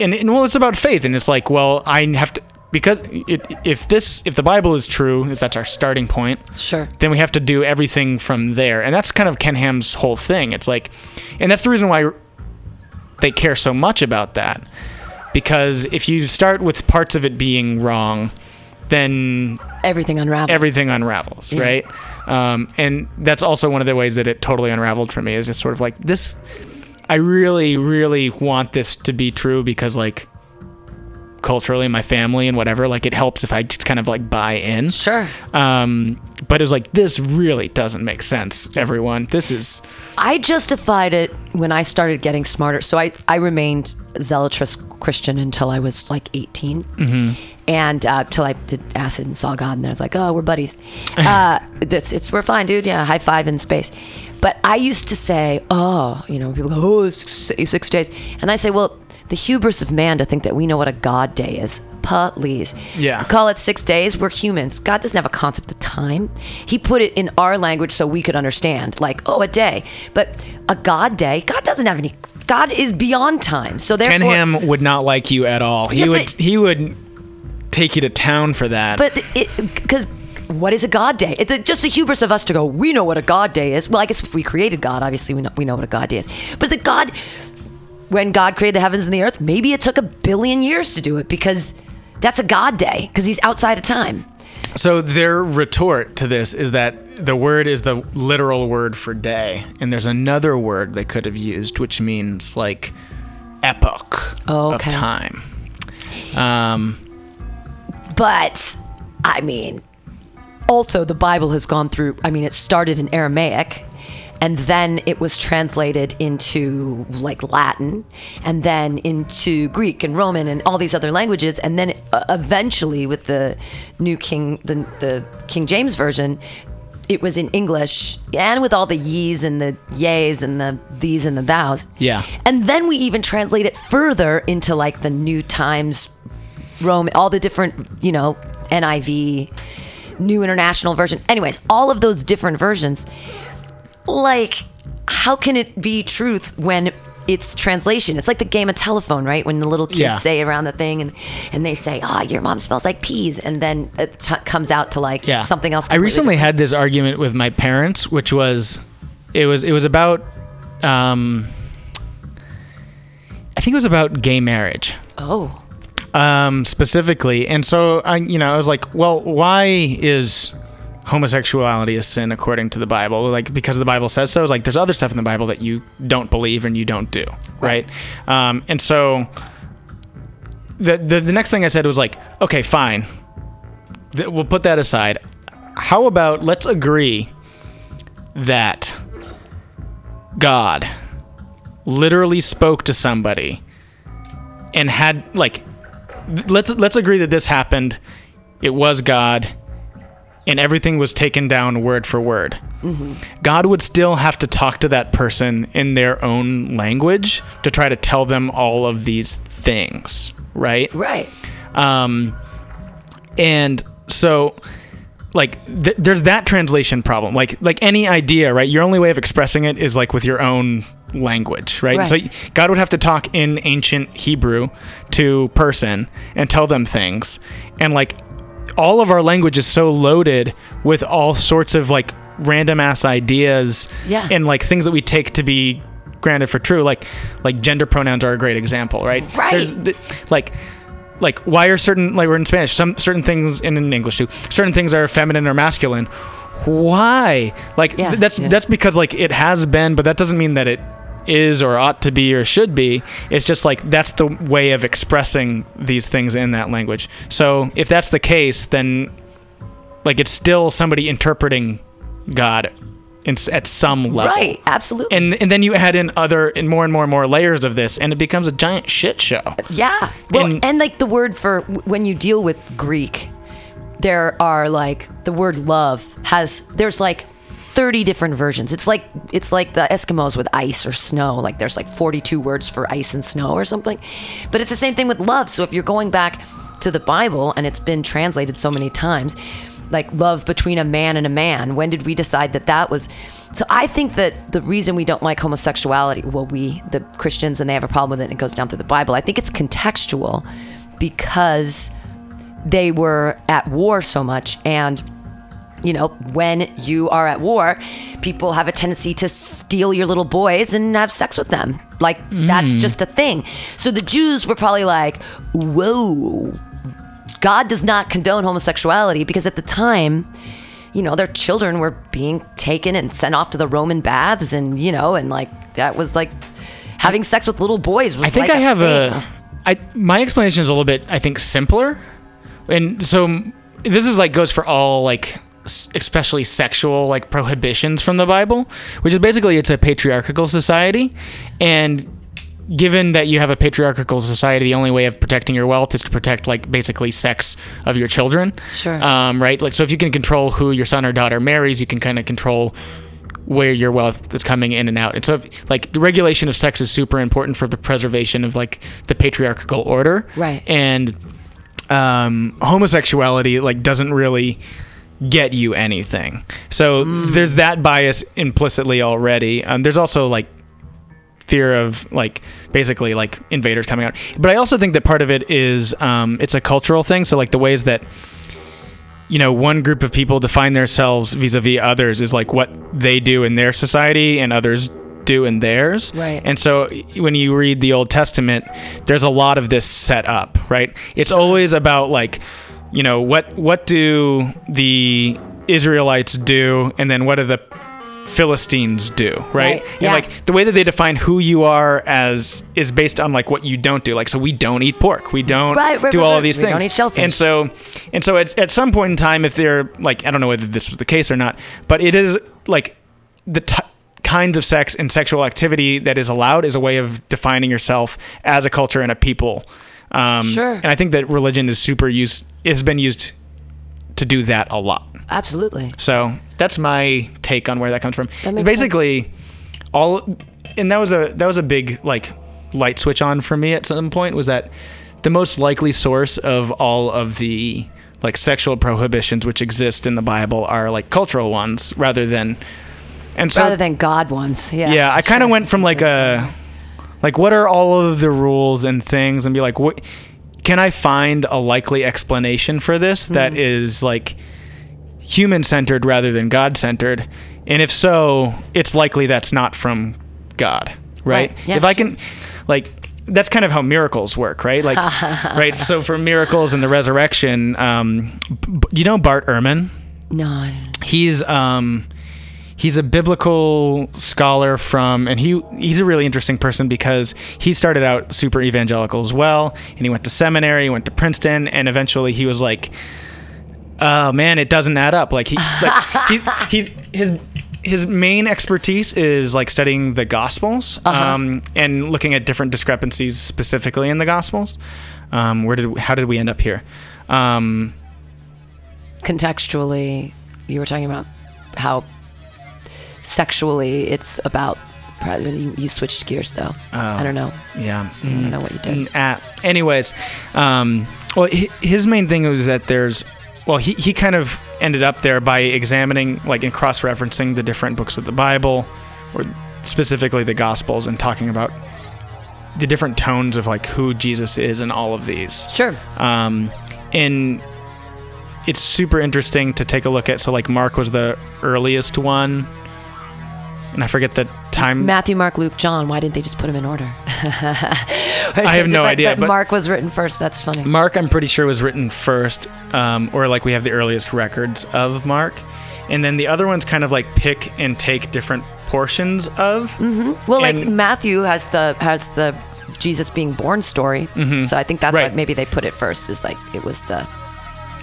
Speaker 2: And, and well, it's about faith, and it's like, well, I have to because it, if this if the Bible is true, if that's our starting point,
Speaker 1: Sure.
Speaker 2: then we have to do everything from there, and that's kind of Ken Ham's whole thing. It's like, and that's the reason why they care so much about that, because if you start with parts of it being wrong, then
Speaker 1: Everything unravels.
Speaker 2: everything unravels,
Speaker 1: Yeah.
Speaker 2: right? Um, and that's also one of the ways that it totally unraveled for me is just sort of like this. I really, really want this to be true because, like, culturally my family and whatever. Like it helps if I just kind of like buy in.
Speaker 1: Sure.
Speaker 2: Um, but it's like this really doesn't make sense. Everyone, this is
Speaker 1: I justified it when I started getting smarter. So I, I remained zealotous Christian until I was like 18. And uh, till I did acid and saw God, and then I was like, oh, we're buddies. Uh, [LAUGHS] it's, it's, we're fine, dude. Yeah, high five in space. But I used to say, oh, you know, people go, oh, it's six, six days. And I say, well, the hubris of man to think that we know what a God day is. Please.
Speaker 2: Yeah.
Speaker 1: Call it six days. We're humans. God doesn't have a concept of time. He put it in our language so we could understand, like, oh, a day. But a God day, God doesn't have any. God is beyond time. So therefore,
Speaker 2: Ken Ham would not like you at all. He
Speaker 1: Yeah,
Speaker 2: would
Speaker 1: but-
Speaker 2: he would take you to town for that.
Speaker 1: But because what is a God day? It's just the hubris of us to go. We know what a God day is. Well, I guess if we created God, obviously we know, we know what a God day is. But the God, when God created the heavens and the earth, maybe it took a billion years to do it because that's a God day because He's outside of time.
Speaker 2: So their retort to this is that the word is the literal word for day, and there's another word they could have used, which means like epoch
Speaker 1: Oh,
Speaker 2: of time. Um,
Speaker 1: But I mean, also the Bible has gone through. I mean, it started in Aramaic. And then it was translated into like Latin, and then into Greek and Roman and all these other languages, and then uh, eventually with the new King, the, the King James version, it was in English, and with all the ye's and the yays and the these and the thous.
Speaker 2: Yeah.
Speaker 1: And then we even translate it further into like the New Times Rome, all the different, you know, NIV, New International Version. Anyways, all of those different versions. Like, how can it be truth when it's translation? It's like the game of telephone, right? When the little kids
Speaker 2: Yeah.
Speaker 1: say around the thing and, and they say, oh, your mom smells like peas. And then it t- comes out to like
Speaker 2: yeah,
Speaker 1: something else.
Speaker 2: I recently
Speaker 1: different.
Speaker 2: had this argument with my parents, which was, it was it was about, um, I think it was about gay marriage.
Speaker 1: Oh,
Speaker 2: um, specifically. And so I, you know, I was like, well, why is homosexuality a sin according to the Bible? Like because the Bible says so. It's like there's other stuff in the Bible that you don't believe and you don't do, right? Um, and so the, the the next thing I said was like, okay, fine, we'll put that aside. How about let's agree that God literally spoke to somebody and had like let's let's agree that this happened. It was god and everything was taken down word for word. God would still have to talk to that person in their own language to try to tell them all of these things right?
Speaker 1: Right.
Speaker 2: um, and so like th- there's that translation problem. Like like any idea right? Your only way of expressing it is like with your own language right,
Speaker 1: Right.
Speaker 2: so god would have to talk in ancient hebrew to person and tell them things and like all of our language is so loaded with all sorts of like random ass ideas
Speaker 1: Yeah.
Speaker 2: and like things that we take to be granted for true like like gender pronouns are a great example right
Speaker 1: Right.
Speaker 2: There's th- like like why are certain like we're in spanish some certain things and in english too certain things are feminine or masculine why like
Speaker 1: Yeah,
Speaker 2: th- that's
Speaker 1: yeah.
Speaker 2: that's because like it has been but that doesn't mean that it is or ought to be or should be it's just like that's the way of expressing these things in that language so if that's the case then like it's still somebody interpreting god in, at some level
Speaker 1: Right. Absolutely.
Speaker 2: and and then you add in other and more and more and more layers of this and it becomes a giant shit show uh,
Speaker 1: Yeah. Well,
Speaker 2: And-
Speaker 1: and, like the word for when you deal with Greek, there are like the word love has there's like 30 different versions. It's like it's like the Eskimos with ice or snow. Like there's like 42 words for ice and snow or something. But it's the same thing with love. So if you're going back to the Bible and it's been translated so many times, like love between a man and a man, when did we decide that that was So I think that the reason we don't like homosexuality, well we the Christians and they have a problem with it and it goes down through the Bible. I think it's contextual because they were at war so much and you know when you are at war people have a tendency to steal your little boys and have sex with them. Like that's mm. just a thing. So the jews were probably like whoa god does not condone homosexuality because at the time you know their children were being taken and sent off to the roman baths and you know and like that was like having sex with little boys was
Speaker 2: I think
Speaker 1: like
Speaker 2: I have
Speaker 1: thing.
Speaker 2: a I my explanation is a little bit I think simpler, and so this is like goes for all like especially sexual like prohibitions from the Bible, which is basically it's a patriarchal society, and given that you have a patriarchal society, the only way of protecting your wealth is to protect like basically sex of your children.
Speaker 1: Sure.
Speaker 2: Um, right. Like so, if you can control who your son or daughter marries, you can kind of control where your wealth is coming in and out. And so, if, like the regulation of sex is super important for the preservation of like the patriarchal order.
Speaker 1: Right.
Speaker 2: And um, homosexuality like doesn't really get you anything. So there's that bias implicitly already. Um, there's also like fear of like basically like invaders coming out. But I also think that part of it is um, it's a cultural thing. So like the ways that you know one group of people define themselves vis-a-vis others is like what they do in their society and others do in theirs.
Speaker 1: Right.
Speaker 2: And so when you read the Old Testament, there's a lot of this set up, right? It's always about like, you know, what what do the Israelites do and then what do the Philistines do, right?
Speaker 1: Right,
Speaker 2: And like the way that they define who you are as is based on like what you don't do. Like so we don't eat pork. We don't
Speaker 1: Right, right,
Speaker 2: do all of these
Speaker 1: We
Speaker 2: things.
Speaker 1: don't eat shellfish.
Speaker 2: And so and so at, at some point in time if they're like I don't know whether this was the case or not, but it is like the t- kinds of sex and sexual activity that is allowed is a way of defining yourself as a culture and a people. Um,
Speaker 1: Sure.
Speaker 2: And I think that religion is super used has been used to do that a lot.
Speaker 1: Absolutely.
Speaker 2: So that's my take on where that comes from.
Speaker 1: That
Speaker 2: Basically, all and that was a that was a big like light switch on for me at some point was that the most likely source of all of the like sexual prohibitions which exist in the Bible are like cultural ones rather than and so
Speaker 1: Rather than God ones. Yeah.
Speaker 2: yeah, I kind of
Speaker 1: sure.
Speaker 2: went from like a like what are all of the rules and things and be like what can I find a likely explanation for this that
Speaker 1: Hmm.
Speaker 2: is like human centered rather than God centered? And if so, it's likely that's not from God, right?
Speaker 1: Right. Yeah,
Speaker 2: if I can like that's kind of how miracles work, right? Like, [LAUGHS] right. So for miracles and the resurrection, um, you know Bart Ehrman
Speaker 1: No. I don't-
Speaker 2: he's um he's a biblical scholar from and he he's a really interesting person because he started out super evangelical as well and he went to seminary he went to princeton and eventually he was like oh man it doesn't add up. Like he like he, [LAUGHS] he's his his main expertise is like studying the gospels um, and looking at different discrepancies specifically in the gospels. Um, where did how did we end up here? Um,
Speaker 1: Contextually, you were talking about how sexually it's about. probably- You, you switched gears though. I don't know.
Speaker 2: yeah
Speaker 1: I don't know what you did.
Speaker 2: Mm, ah, anyways, um, well, his main thing was that there's, well, he, he kind of ended up there by examining, like, and cross referencing the different books of the Bible, or specifically the Gospels, and talking about the different tones of, like, who Jesus is in all of these.
Speaker 1: Sure.
Speaker 2: Um, and it's super interesting to take a look at. So, like, Mark was the earliest one. And I forget the time.
Speaker 1: Matthew, Mark, Luke, John. Why didn't they just put them in order? [LAUGHS] I
Speaker 2: have no [LAUGHS] idea,
Speaker 1: But,
Speaker 2: but-
Speaker 1: Mark was written first. That's funny.
Speaker 2: Mark, I'm pretty sure, was written first, um, or like we have the earliest records of Mark. And then the other ones kind of like pick and take different portions of.
Speaker 1: Well, like Matthew has the has the Jesus being born story, so I think that's why
Speaker 2: Mm-hmm.
Speaker 1: Maybe they put it first. Is like it was the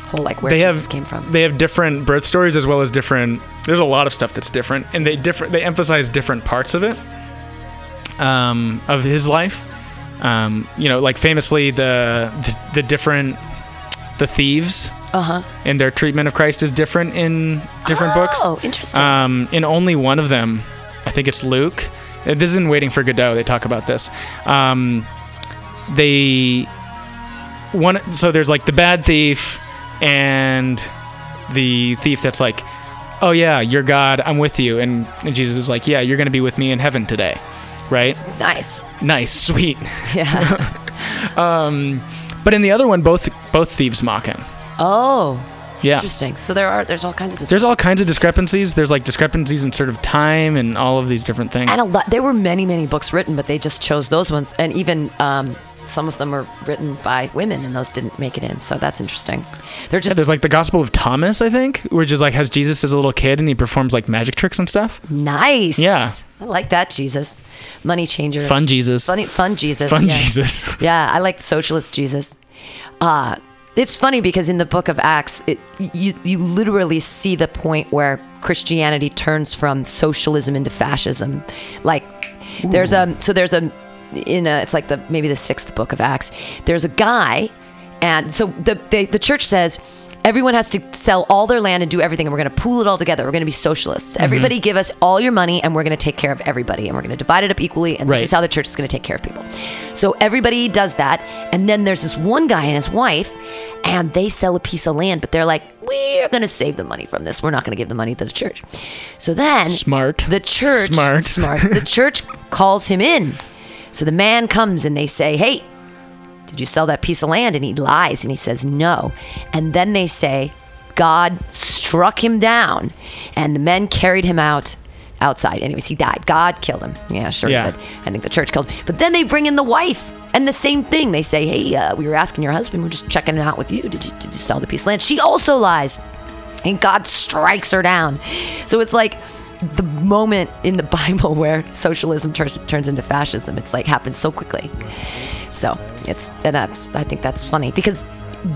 Speaker 1: whole like where
Speaker 2: They
Speaker 1: Jesus
Speaker 2: have
Speaker 1: came from.
Speaker 2: they have different birth stories as well as different. There's a lot of stuff that's different, and they different. They emphasize different parts of it, um, of his life. Um, you know, like famously the the, the different the thieves
Speaker 1: Uh huh.
Speaker 2: and their treatment of Christ is different in different books.
Speaker 1: Oh, interesting.
Speaker 2: Um, in only one of them, I think it's Luke. uh, This is in Waiting for Godot. They talk about this. Um, they one. So there's like the bad thief and the thief that's like, oh yeah, you're God. I'm with you. And, and Jesus is like, yeah, you're gonna be with me in heaven today, right?
Speaker 1: nice.
Speaker 2: Nice, sweet. [LAUGHS]
Speaker 1: Yeah. [LAUGHS]
Speaker 2: Um, but in the other one, both both thieves mock him.
Speaker 1: oh,
Speaker 2: Yeah.
Speaker 1: interesting. So there are there's all kinds of
Speaker 2: There's all kinds of discrepancies. There's like discrepancies in sort of time and all of these different things.
Speaker 1: and a lot. There were many many books written, but they just chose those ones. And even um, some of them are written by women, and those didn't make it in. So that's interesting. They're
Speaker 2: Yeah, there's like the Gospel of Thomas, I think, which is like has Jesus as a little kid and he performs like magic tricks and stuff.
Speaker 1: nice.
Speaker 2: Yeah.
Speaker 1: I like that Jesus, money changer,
Speaker 2: Fun Jesus.
Speaker 1: funny, fun Jesus,
Speaker 2: Fun
Speaker 1: yeah.
Speaker 2: Jesus. [LAUGHS]
Speaker 1: Yeah, I like socialist Jesus. Uh, it's funny because in the book of Acts, it, you you literally see the point where Christianity turns from socialism into fascism. Like there's a so there's a in a it's like the maybe the sixth book of Acts. There's a guy, and so the the, the church says. Everyone has to sell all their land and do everything, and we're going to pool it all together. We're going to be socialists. Mm-hmm. Everybody give us all your money, and we're going to take care of everybody, and we're going to divide it up equally. And
Speaker 2: Right.
Speaker 1: this is how the church is going to take care of people. So everybody does that. And then there's this one guy and his wife, and they sell a piece of land, but they're like, we're going to save the money from this. We're not going to give the money to the church. So then
Speaker 2: Smart.
Speaker 1: the church,
Speaker 2: Smart. [LAUGHS]
Speaker 1: smart, the church calls him in. So the man comes and they say, hey, did you sell that piece of land? And he lies and he says no. And then they say, God struck him down, and the men carried him out outside. Anyways, he died. God killed him. Yeah, sure
Speaker 2: Yeah.
Speaker 1: did. I think the church killed him. But then they bring in the wife. And the same thing. They say, hey, uh, we were asking your husband. We're just checking it out with you. Did you, did you sell the piece of land? She also lies. And God strikes her down. So it's like the moment in the [LAUGHS] Bible where socialism turns, turns into fascism. It's like happens so quickly. So it's and that's I think that's funny because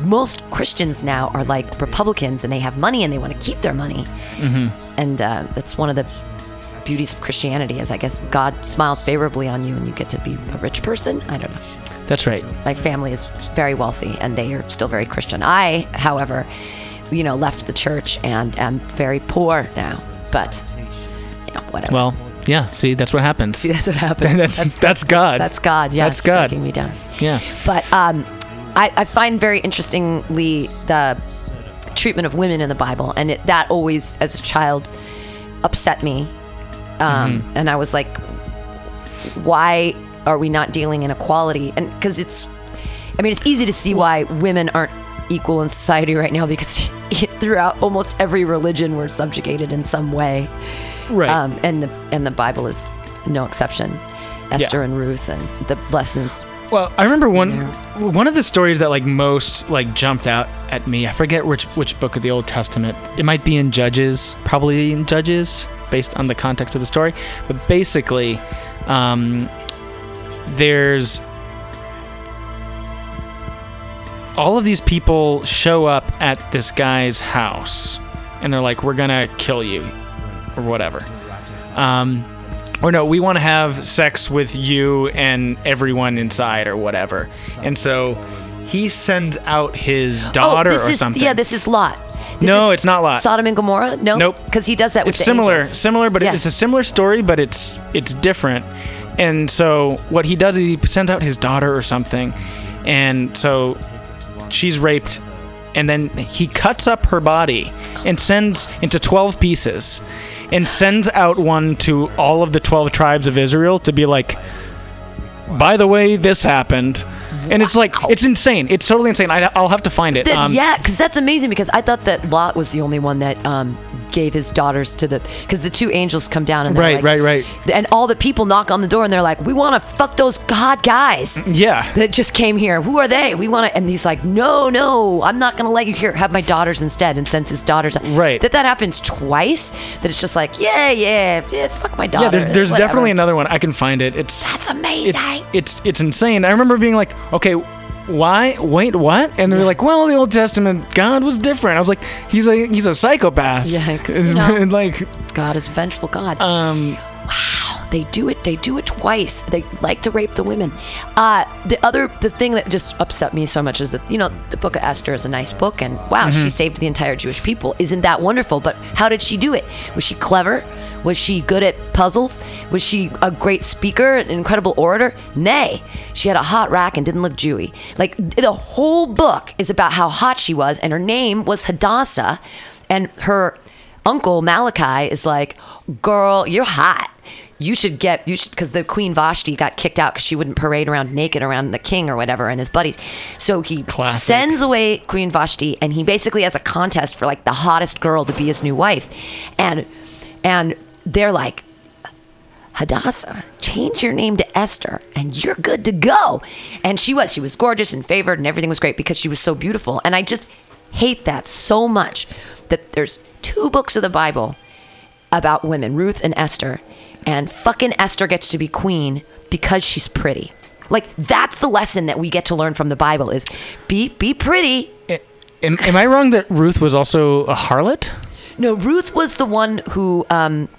Speaker 1: most Christians now are like Republicans and they have money and they want to keep their money, and uh, that's one of the beauties of Christianity is I guess God smiles favorably on you and you get to be a rich person. I don't know.
Speaker 2: That's right.
Speaker 1: My family is very wealthy and they are still very Christian. I, however, you know, left the church and am very poor now. But you know, whatever.
Speaker 2: Well, yeah. See, that's what happens.
Speaker 1: See, that's what [LAUGHS] happens.
Speaker 2: that's that's, God.
Speaker 1: That's God. Yeah,
Speaker 2: That's God.
Speaker 1: me down.
Speaker 2: Yeah.
Speaker 1: But um, I, I find very interestingly the treatment of women in the Bible, and it, that always, as a child, upset me. Um,
Speaker 2: Mm-hmm.
Speaker 1: And I was like, why are we not dealing in equality? And because it's, I mean, it's easy to see why women aren't equal in society right now because [LAUGHS] throughout almost every religion we're subjugated in some way
Speaker 2: Right.
Speaker 1: um, and the and the Bible is no exception. Esther and Ruth and the lessons.
Speaker 2: Well, I remember one one of the stories that like most like jumped out at me. I forget which which book of the Old Testament. It might be in Judges, probably in Judges, based on the context of the story. But basically, um, there's all of these people show up at this guy's house, and they're like, "We're gonna kill you," or whatever. Um, or no, we want to have sex with you and everyone inside or whatever. And so he sends out his daughter
Speaker 1: oh, this
Speaker 2: or
Speaker 1: is
Speaker 2: something.
Speaker 1: yeah, this is Lot. This
Speaker 2: No, it's not Lot.
Speaker 1: Sodom and Gomorrah. No,
Speaker 2: Nope.
Speaker 1: because he does that with
Speaker 2: it's similar,
Speaker 1: angels.
Speaker 2: similar, but
Speaker 1: Yeah.
Speaker 2: it's a similar story, but it's it's different. And so what he does is he sends out his daughter or something, and so she's raped, and then he cuts up her body and sends into twelve pieces, and sends out one to all of the twelve tribes of Israel to be like, by the way, this happened. And it's like it's insane. It's totally insane. I, I'll have to find it.
Speaker 1: That-
Speaker 2: Um,
Speaker 1: yeah, because that's amazing. Because I thought that Lot was the only one that um, gave his daughters to the because the two angels come down and
Speaker 2: Right,
Speaker 1: like-
Speaker 2: right, right.
Speaker 1: and all the people knock on the door and they're like, "We want to fuck those god guys."
Speaker 2: Yeah.
Speaker 1: that just came here. Who are they? We want to. And he's like, no, no, I'm not gonna let you here. Have my daughters instead. And sends his daughters.
Speaker 2: Right.
Speaker 1: That that happens twice. That it's just like, yeah, yeah, yeah fuck my daughter.
Speaker 2: Yeah, there's there's
Speaker 1: whatever.
Speaker 2: definitely another one. I can find it. It's
Speaker 1: That's amazing.
Speaker 2: it's it's it's insane. I remember being like, okay, why? Wait, what? And they're like, well, the Old Testament God was different. I was like, he's a he's a psychopath.
Speaker 1: Yeah, you know-
Speaker 2: and like,
Speaker 1: God is vengeful God.
Speaker 2: um,
Speaker 1: wow, they do it. They do it twice. They like to rape the women. Uh, the other, the thing that just upset me so much is that you know the Book of Esther is a nice book, and wow,
Speaker 2: Mm-hmm.
Speaker 1: she saved the entire Jewish people. Isn't that wonderful? But how did she do it? Was she clever? Was she good at puzzles? Was she a great speaker, an incredible orator? Nay, she had a hot rack and didn't look Jewy. Like the whole book is about how hot she was, and her name was Hadassah, and her uncle Malachi is like, "Girl, you're hot." You should get you should because the queen Vashti got kicked out because she wouldn't parade around naked around the king or whatever and his buddies. So he
Speaker 2: Classic.
Speaker 1: sends away Queen Vashti and he basically has a contest for like the hottest girl to be his new wife, and and they're like. Hadassah, change your name to Esther and you're good to go. And she was. She was gorgeous and favored and everything was great because she was so beautiful. And I just hate that so much that there's two books of the Bible about women, Ruth and Esther, and fucking Esther gets to be queen because she's pretty. Like that's the lesson that we get to learn from the Bible is be be pretty.
Speaker 2: Am, am I wrong that Ruth was also a harlot?
Speaker 1: No, Ruth was the one who um,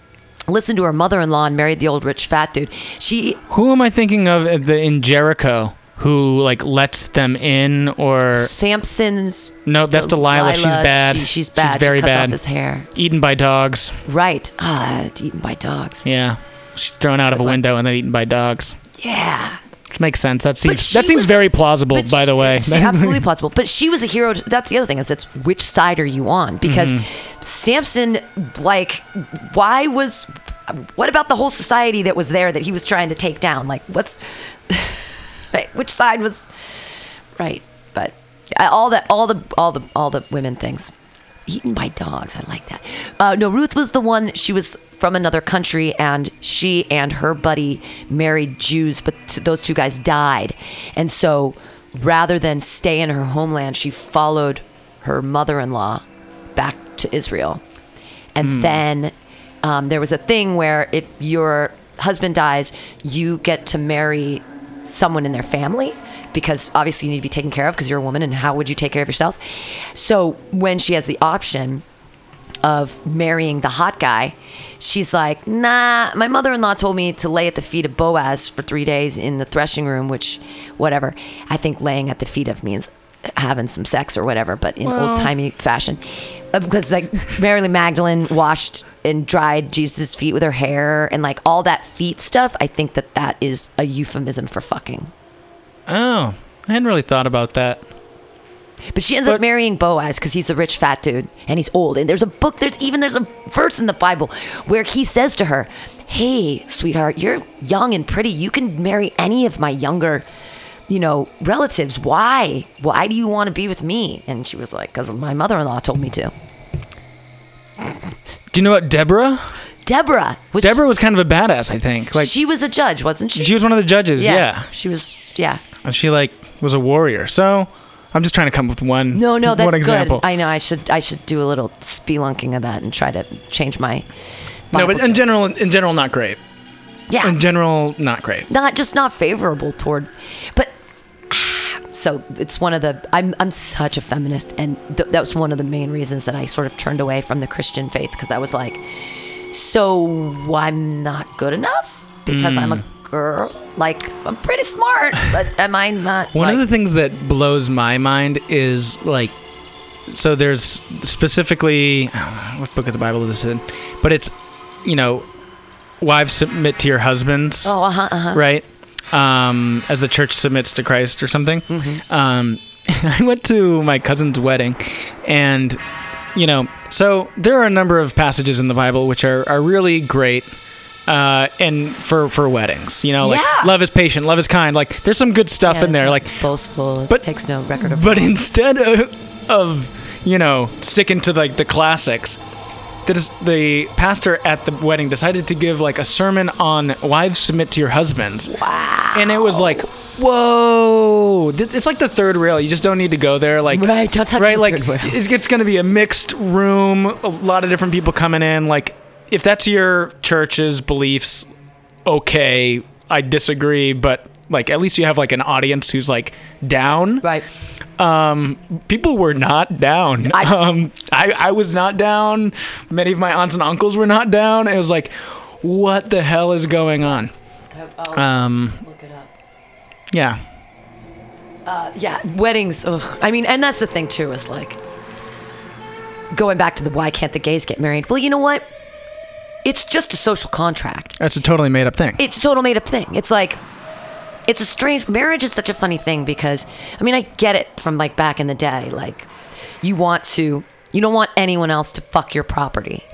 Speaker 1: listened to her mother-in-law and married the old rich fat dude. She
Speaker 2: Who am I thinking of at the, in Jericho who like lets them in or
Speaker 1: Samson's
Speaker 2: no? That's Delilah. She's bad.
Speaker 1: She, she's bad.
Speaker 2: She's very
Speaker 1: she cuts
Speaker 2: bad.
Speaker 1: off his hair.
Speaker 2: Eaten by dogs.
Speaker 1: Right. Ah, eaten by dogs.
Speaker 2: Yeah, she's thrown out of a
Speaker 1: one.
Speaker 2: window and then eaten by dogs.
Speaker 1: Yeah.
Speaker 2: Which makes sense. That seems that seems
Speaker 1: was-
Speaker 2: very plausible. By the way, [LAUGHS]
Speaker 1: absolutely [LAUGHS] plausible. But she was a hero. That's the other thing is it's which side are you on? Because
Speaker 2: Mm-hmm.
Speaker 1: Samson, like, why was? What about the whole society that was there that he was trying to take down? Like, what's? [LAUGHS] which side was? Right, but all that, all the, all the, all the women things. Eaten by dogs. I like that. Uh, no, Ruth was the one. She was from another country, and she and her buddy married Jews, but t- those two guys died. And so, rather than stay in her homeland, she followed her mother-in-law back to Israel. And then um, there was a thing where if your husband dies, you get to marry someone in their family because obviously you need to be taken care of because you're a woman and how would you take care of yourself? So when she has the option of marrying the hot guy, she's like, nah, my mother in law told me to lay at the feet of Boaz for three days in the threshing room, which, whatever. I think laying at the feet of means having some sex or whatever, but in old timey fashion. Uh, because, like, Mary Magdalene washed and dried Jesus' feet with her hair and, like, all that feet stuff, I think that that is a euphemism for fucking.
Speaker 2: oh, I hadn't really thought about that.
Speaker 1: But she ends up marrying Boaz because he's a rich fat dude and he's old. And there's a book, there's even there's a verse in the Bible where he says to her, Hey, sweetheart, you're young and pretty. You can marry any of my younger, you know, relatives. Why? Why do you want to be with me? And she was like, Because my mother-in-law told me to.
Speaker 2: Do you know about Deborah?
Speaker 1: Deborah, which
Speaker 2: Deborah was kind of a badass. I think. Like
Speaker 1: she was a judge, wasn't she?
Speaker 2: she was one of the judges. Yeah.
Speaker 1: She was. Yeah.
Speaker 2: And she like was a warrior. So I'm just trying to come up with one.
Speaker 1: No, no, that's good. I know. I should. I should do a little spelunking of that and try to change my.
Speaker 2: no, but in
Speaker 1: jokes.
Speaker 2: general, in general, not great.
Speaker 1: yeah.
Speaker 2: In general, not great.
Speaker 1: not just not favorable toward but so it's one of the i'm i'm such a feminist and th- that was one of the main reasons that i sort of turned away from the christian faith because i was like so i'm not good enough? Because i'm a girl? Like i'm pretty smart but [LAUGHS] am i not
Speaker 2: One
Speaker 1: like,
Speaker 2: of the things that blows my mind is like, so there's specifically, know, what book of the Bible is this in? But it's, you know, wives submit to your husbands,
Speaker 1: oh uh-huh uh-huh.
Speaker 2: Right? Um, as the church submits to Christ or something.
Speaker 1: Mm-hmm.
Speaker 2: Um, [LAUGHS] I went to my cousin's wedding, and you know, so there are a number of passages in the Bible which are, are really great. Uh, and for for weddings, you know, like
Speaker 1: Yeah.
Speaker 2: love is patient, love is kind. Like there's some good stuff
Speaker 1: Yeah,
Speaker 2: in there. Like
Speaker 1: boastful
Speaker 2: but-
Speaker 1: takes no record of
Speaker 2: but instead of, of you know sticking to like the classics, is the pastor at the wedding decided to give like a sermon on wives submit to your husbands. Wow! And it was like, whoa! It's like the third rail. You just don't need to go there. Like
Speaker 1: Right, don't touch
Speaker 2: right.
Speaker 1: the
Speaker 2: Like
Speaker 1: third rail.
Speaker 2: it's, it's going to be a mixed room. A lot of different people coming in. Like if that's your church's beliefs, okay. I disagree, but like at least you have like an audience who's like down
Speaker 1: right
Speaker 2: um, people were not down.
Speaker 1: I- [LAUGHS]
Speaker 2: um, I, I was not down. Many of my aunts and uncles were not down. It was like, what the hell is going on? Um,
Speaker 1: look it up
Speaker 2: yeah.
Speaker 1: Uh, yeah, weddings. Ugh. I mean, and that's the thing too. Is like going back to the why can't the gays get married? Well, you know what? It's just a social contract.
Speaker 2: That's a totally made up thing.
Speaker 1: It's a total made up thing. It's like it's a strange marriage is such a funny thing because I mean I get it from like back in the day. Like you want to you don't want anyone else to fuck your property.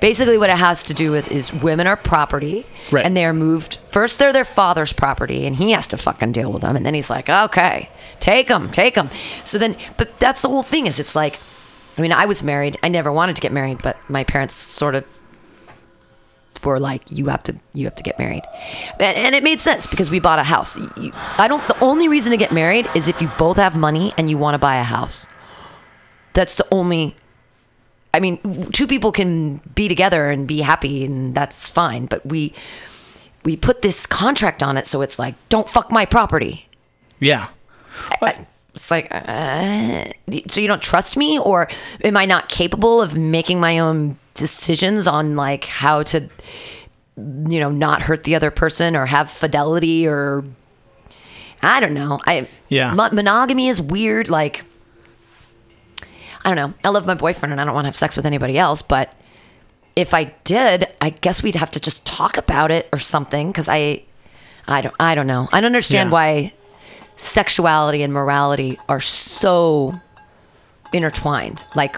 Speaker 1: Basically, what it has to do with is women are property,
Speaker 2: Right.
Speaker 1: and they're moved. First, they're their father's property, and he has to fucking deal with them. And then he's like, "Okay, take them, take them." So then, but that's the whole thing. Is it's like, I mean, I was married. I never wanted to get married, but my parents sort of were like, "You have to, you have to get married," and, and it made sense because we bought a house. You, I don't. The only reason to get married is if you both have money and you want to buy a house. That's the only. I mean, two people can be together and be happy, and that's fine. But we we put this contract on it, so it's like, don't fuck my property.
Speaker 2: Yeah.
Speaker 1: I- it's like, uh, so you don't trust me, or am I not capable of making my own decisions on like how to, you know, not hurt the other person or have fidelity or I don't know. I
Speaker 2: Yeah.
Speaker 1: mo- monogamy is weird. Like, I don't know. I love my boyfriend and I don't want to have sex with anybody else, but if I did, I guess we'd have to just talk about it or something because I, I don't, I don't know. I don't understand
Speaker 2: Yeah.
Speaker 1: why sexuality and morality are so intertwined. Like,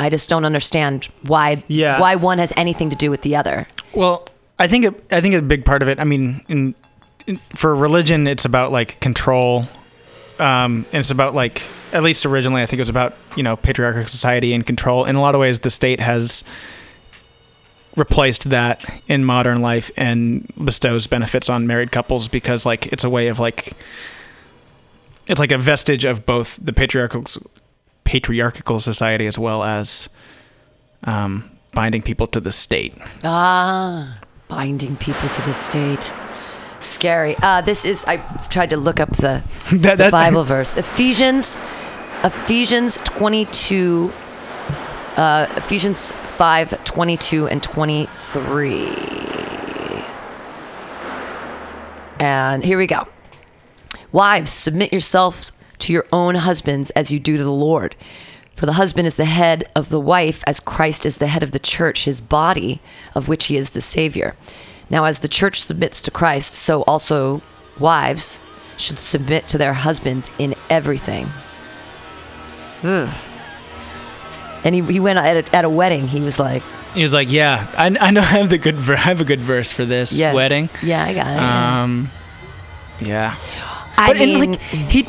Speaker 1: I just don't understand why
Speaker 2: Yeah.
Speaker 1: why one has anything to do with the other.
Speaker 2: Well, I think it, I think a big part of it. I mean, in, in for religion, it's about like control, um, and it's about like at least originally, I think it was about you know patriarchal society and control. In a lot of ways, the state has replaced that in modern life and bestows benefits on married couples because like it's a way of like it's like a vestige of both the patriarchal patriarchal society as well as um, binding people to the state.
Speaker 1: Ah, binding people to the state. Scary. Uh, this is. I tried to look up the, [LAUGHS]
Speaker 2: That-
Speaker 1: the Bible verse. Ephesians, Ephesians twenty-two. Uh, Ephesians 5, 22 and 23. And here we go. Wives, submit yourselves to your own husbands as you do to the Lord. For the husband is the head of the wife, as Christ is the head of the church, his body, of which he is the Savior. Now, as the church submits to Christ, so also wives should submit to their husbands in everything. And he, he went at a, at a wedding. He was like,
Speaker 2: He was like, "Yeah, I, I know [LAUGHS] I have the good ver- I have a good verse for this
Speaker 1: "Yeah,
Speaker 2: wedding."
Speaker 1: Yeah, I got it. yeah.
Speaker 2: Um, yeah,
Speaker 1: I
Speaker 2: but
Speaker 1: mean,
Speaker 2: like he,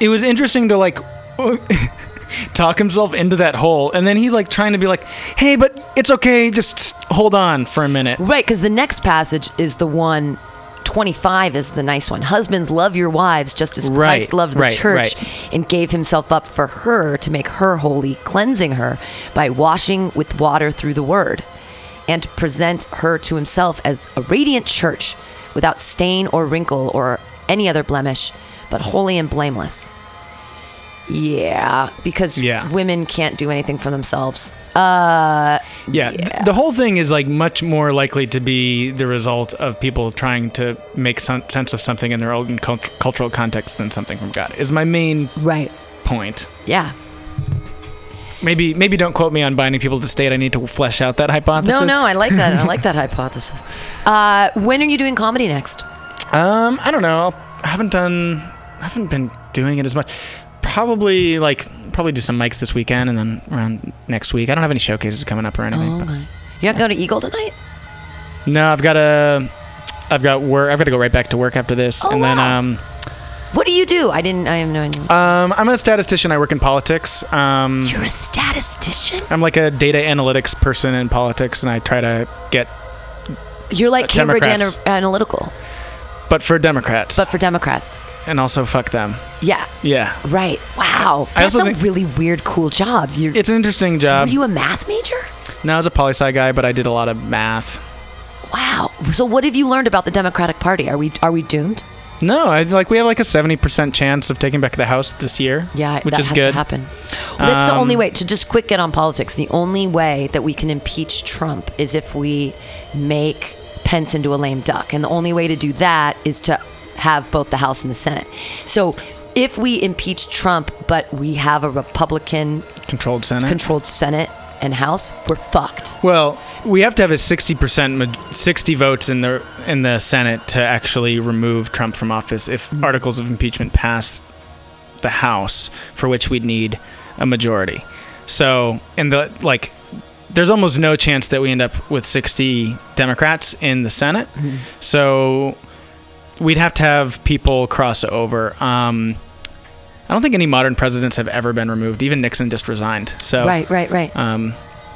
Speaker 2: it was interesting to like [LAUGHS] talk himself into that hole, and then he's like trying to be like, "Hey, but it's okay, just hold on for a minute."
Speaker 1: Right, because the next passage is the one. 25 is the nice one. Husbands, love your wives just as
Speaker 2: Right,
Speaker 1: Christ loved the
Speaker 2: right,
Speaker 1: church and gave himself up for her to make her holy, cleansing her by washing with water through the word, and to present her to himself as a radiant church without stain or wrinkle or any other blemish, but holy and blameless. Yeah, because
Speaker 2: Yeah.
Speaker 1: women can't do anything for themselves. Uh,
Speaker 2: Yeah, th- the whole thing is like much more likely to be the result of people trying to make some sense of something in their own cult- cultural context than something from God. Is my main
Speaker 1: right.
Speaker 2: point.
Speaker 1: Yeah.
Speaker 2: Maybe maybe don't quote me on binding people to state. I need to flesh out that hypothesis.
Speaker 1: No, no, I like that. I like that [LAUGHS] hypothesis. Uh, when are you doing comedy next?
Speaker 2: Um, I don't know. I haven't done. I haven't been doing it as much. Probably like probably do some mics this weekend and then around next week. I don't have any showcases coming up or anything. but-
Speaker 1: Okay. You're not going to Eagle tonight?
Speaker 2: No, I've got to. I've got work. I've got to go right back to work after this,
Speaker 1: Oh,
Speaker 2: and then um,
Speaker 1: What do you do? I didn't. I have no idea.
Speaker 2: um, I'm a statistician. I work in politics. Um,
Speaker 1: You're a statistician.
Speaker 2: I'm like a data analytics person in politics, and I try to get,
Speaker 1: You're like
Speaker 2: Uh,
Speaker 1: Cambridge. Ana- Analytical,
Speaker 2: but for Democrats,
Speaker 1: but for Democrats.
Speaker 2: and also fuck them.
Speaker 1: Yeah.
Speaker 2: Yeah,
Speaker 1: Right. Wow. That's a really weird, cool job. You're,
Speaker 2: it's an interesting
Speaker 1: were
Speaker 2: job.
Speaker 1: you a math major?
Speaker 2: no, I was a poli sci guy, but I did a lot of math.
Speaker 1: Wow. So what have you learned about the Democratic Party? Are we are we doomed?
Speaker 2: No, I like we have like a seventy percent chance of taking back the House this year.
Speaker 1: Yeah,
Speaker 2: which
Speaker 1: that
Speaker 2: is
Speaker 1: has
Speaker 2: good.
Speaker 1: to happen. Well, that's the
Speaker 2: Um,
Speaker 1: only way to just quick get on politics. The only way that we can impeach Trump is if we make Pence into a lame duck, and the only way to do that is to have both the House and the Senate. So, if we impeach Trump, but we have a Republican
Speaker 2: Controlled Senate.
Speaker 1: controlled Senate and House, we're fucked.
Speaker 2: well, we have to have a sixty percent, sixty votes in the in the Senate to actually remove Trump from office if
Speaker 1: Mm-hmm.
Speaker 2: articles of impeachment pass the House, for which we'd need a majority. So, in the like, there's almost no chance that we end up with sixty Democrats in the Senate.
Speaker 1: Mm-hmm.
Speaker 2: So, we'd have to have people cross over. Um, I don't think any modern presidents have ever been removed. Even Nixon just resigned. So
Speaker 1: Right, right, right.
Speaker 2: um,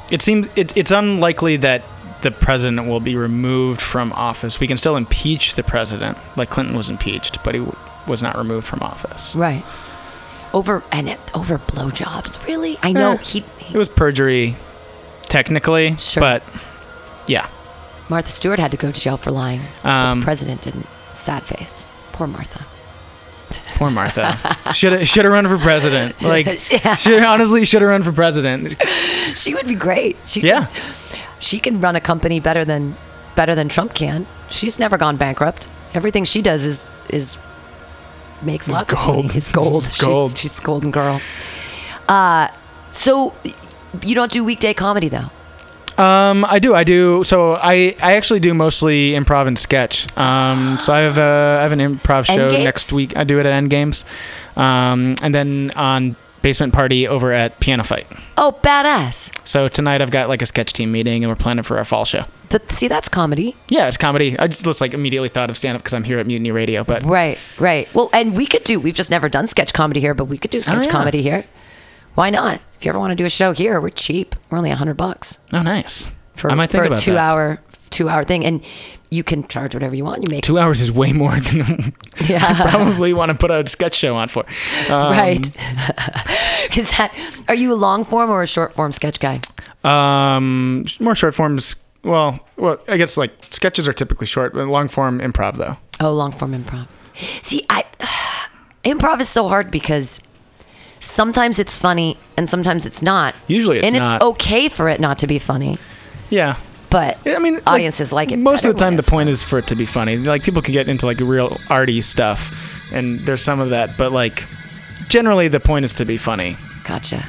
Speaker 2: it seems it, it's unlikely that the president will be removed from office. We can still impeach the president, like Clinton was impeached, but he w- was not removed from office.
Speaker 1: Right. Over and it, over blowjobs. Really? I know
Speaker 2: Eh,
Speaker 1: he.
Speaker 2: It was perjury, technically,
Speaker 1: Sure.
Speaker 2: but yeah.
Speaker 1: Martha Stewart had to go to jail for lying. but
Speaker 2: Um,
Speaker 1: the president didn't. Sad face. Poor Martha.
Speaker 2: Poor Martha. [LAUGHS] should have should have run for president. Like, [LAUGHS]
Speaker 1: Yeah.
Speaker 2: should honestly should have run for president.
Speaker 1: She would be great. She
Speaker 2: Yeah.
Speaker 1: Can, she can run a company better than better than Trump can. She's never gone bankrupt. Everything she does is is makes
Speaker 2: It's gold.
Speaker 1: It's gold.
Speaker 2: It's gold.
Speaker 1: She's, she's a golden girl. Uh, so you don't do weekday comedy though.
Speaker 2: Um, I do. I do. So I, I actually do mostly improv and sketch. Um, so I have a, I have an improv show
Speaker 1: Endgames?
Speaker 2: next week. I do it at End Games, um, and then on Basement Party over at Piano Fight.
Speaker 1: Oh, badass!
Speaker 2: So tonight I've got like a sketch team meeting, and we're planning for our fall show.
Speaker 1: But see, that's comedy.
Speaker 2: Yeah, it's comedy. I just, like immediately thought of stand up because I'm here at Mutiny Radio, but
Speaker 1: Right, right. Well, and we could do. We've just never done sketch comedy here, but we could do sketch
Speaker 2: Oh, yeah.
Speaker 1: comedy here. Why not? If you ever want to do a show here, we're cheap. We're only a hundred bucks
Speaker 2: oh, nice.
Speaker 1: for,
Speaker 2: I might think
Speaker 1: for
Speaker 2: about
Speaker 1: a two
Speaker 2: that.
Speaker 1: hour two hour thing, and you can charge whatever you want. You make
Speaker 2: Two hours is way more than [LAUGHS] I probably want to put a sketch show on for. Um,
Speaker 1: right. [LAUGHS] Is that? Are you a long form or a short form sketch guy?
Speaker 2: Um, more short forms. Well, well, I guess like sketches are typically short, but long form improv though.
Speaker 1: Oh, long form improv. See, I [SIGHS] improv is so hard because sometimes it's funny and sometimes it's not.
Speaker 2: Usually it's not.
Speaker 1: and
Speaker 2: not.
Speaker 1: it's okay for it not to be funny,
Speaker 2: Yeah.
Speaker 1: but
Speaker 2: I mean, like,
Speaker 1: audiences like, it.
Speaker 2: Most of the time, the point is for it to be funny. Like people can get into like real arty stuff, and there's some of that, but like generally the point is to be funny.
Speaker 1: Gotcha.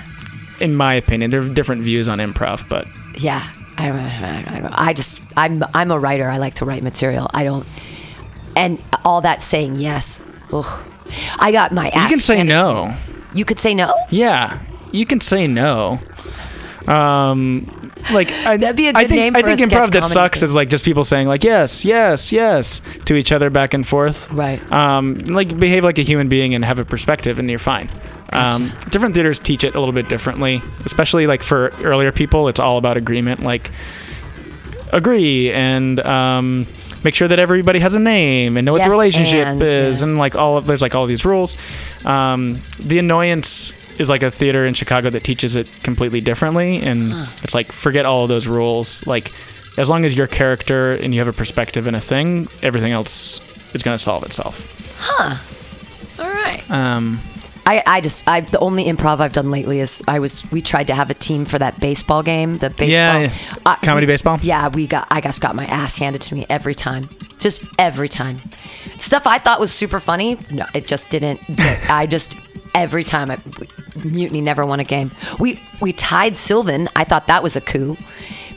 Speaker 2: In my opinion, there are different views on improv, but
Speaker 1: Yeah, I, I, I just I'm I'm a writer. I like to write material. I don't, and all that saying yes. Ugh. I got my ass.
Speaker 2: you can say no.
Speaker 1: You could say no.
Speaker 2: Yeah, you can say no. Um, like I,
Speaker 1: That'd be a
Speaker 2: I
Speaker 1: good
Speaker 2: think,
Speaker 1: name
Speaker 2: I think improv that sucks
Speaker 1: thing.
Speaker 2: is like just people saying like yes, yes, yes to each other back and forth.
Speaker 1: Right.
Speaker 2: Um, like behave like a human being and have a perspective, and you're fine. Um, different theaters teach it a little bit differently, especially like for earlier people. It's all about agreement. Like agree and um, make sure that everybody has a name and know what the relationship
Speaker 1: and,
Speaker 2: is
Speaker 1: yeah.
Speaker 2: and like all of there's like all these rules um, the annoyance is like a theater in chicago that teaches it completely differently and it's like forget all of those rules like as long as your character and you have a perspective in a thing everything else is going to solve itself Huh.
Speaker 1: All right.
Speaker 2: um,
Speaker 1: I, I just I the only improv I've done lately is I was we tried to have a team for that baseball game the baseball.
Speaker 2: Yeah, yeah.
Speaker 1: Uh,
Speaker 2: Comedy
Speaker 1: we-
Speaker 2: baseball?
Speaker 1: yeah we got I just got my ass handed to me every time. Just every time. Stuff I thought was super funny no it just didn't [LAUGHS] I just every time I, Mutiny never won a game. We we tied Sylvan. I thought that was a coup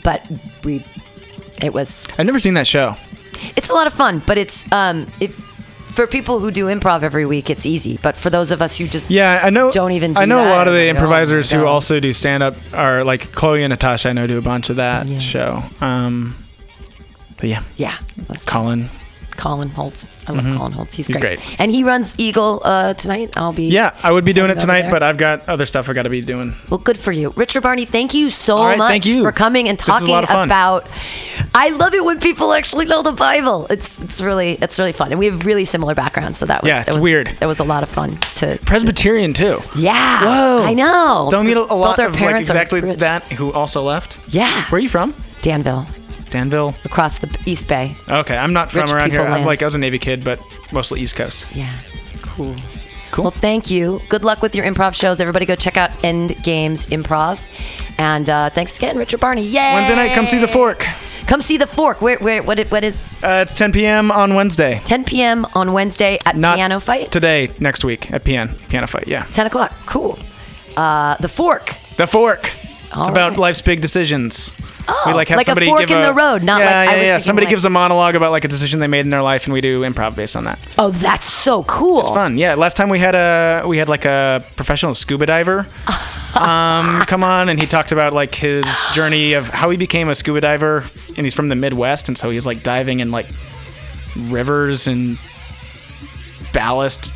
Speaker 1: but we it was
Speaker 2: i've never seen that show.
Speaker 1: It's a lot of fun but it's um if for people who do improv every week it's easy but for those of us who just
Speaker 2: yeah i know
Speaker 1: Don't even
Speaker 2: i
Speaker 1: do
Speaker 2: know a lot of the
Speaker 1: I'm like, my
Speaker 2: improvisers who also do stand up are like chloe and natasha i know do a bunch of that
Speaker 1: Yeah.
Speaker 2: show. Um, but yeah.
Speaker 1: Yeah,
Speaker 2: colin
Speaker 1: Colin Holtz. I love Colin Holtz. He's,
Speaker 2: He's
Speaker 1: great.
Speaker 2: great.
Speaker 1: And he runs Eagle uh, tonight. I'll be.
Speaker 2: Yeah, I would be doing it tonight,
Speaker 1: there.
Speaker 2: but I've got other stuff I got to be doing.
Speaker 1: Well, good for you, Richard Barney. Thank you so
Speaker 2: right,
Speaker 1: much
Speaker 2: you.
Speaker 1: for coming and
Speaker 2: This is a
Speaker 1: talking
Speaker 2: lot of fun.
Speaker 1: about. I love it when people actually know the Bible. It's it's really it's really fun, and we have really similar backgrounds. So that was
Speaker 2: Yeah, it's
Speaker 1: was,
Speaker 2: weird.
Speaker 1: That was a lot of fun to.
Speaker 2: Presbyterian too.
Speaker 1: Yeah.
Speaker 2: Whoa.
Speaker 1: I know.
Speaker 2: Don't meet a lot of like
Speaker 1: parents are
Speaker 2: exactly that who also left.
Speaker 1: Yeah.
Speaker 2: Where are you from?
Speaker 1: Danville,
Speaker 2: Danville.
Speaker 1: across the East Bay.
Speaker 2: Okay, I'm not from
Speaker 1: Rich
Speaker 2: around here.
Speaker 1: people
Speaker 2: I'm like I was a Navy kid, but mostly East Coast.
Speaker 1: Yeah. Cool.
Speaker 2: Cool.
Speaker 1: Well, thank you. Good luck with your improv shows. Everybody go check out End Games Improv. And uh, thanks again, Richard Barney. Yay!
Speaker 2: Wednesday night, come see the Fork.
Speaker 1: Come see the Fork. Where, where, what, it- what is
Speaker 2: Uh, it's 10 p.m. on Wednesday.
Speaker 1: 10 p.m. on Wednesday at
Speaker 2: Not
Speaker 1: Piano Fight?
Speaker 2: today. Next week at PN Piano Fight. Yeah.
Speaker 1: 10 o'clock. Cool. Uh, the Fork.
Speaker 2: The Fork.
Speaker 1: All
Speaker 2: it's about life's big decisions.
Speaker 1: Oh,
Speaker 2: we like have
Speaker 1: like a
Speaker 2: somebody
Speaker 1: fork
Speaker 2: give
Speaker 1: in the road, not
Speaker 2: yeah,
Speaker 1: like- I
Speaker 2: yeah,
Speaker 1: was
Speaker 2: yeah. Somebody
Speaker 1: like-
Speaker 2: gives a monologue about like a decision they made in their life, and we do improv based on that.
Speaker 1: Oh, that's so cool.
Speaker 2: It's fun. Yeah. Last time we had a we had like a professional scuba diver [LAUGHS] um, come on, and he talked about like his journey of how he became a scuba diver, and he's from the Midwest, and so he's like diving in like rivers and ballast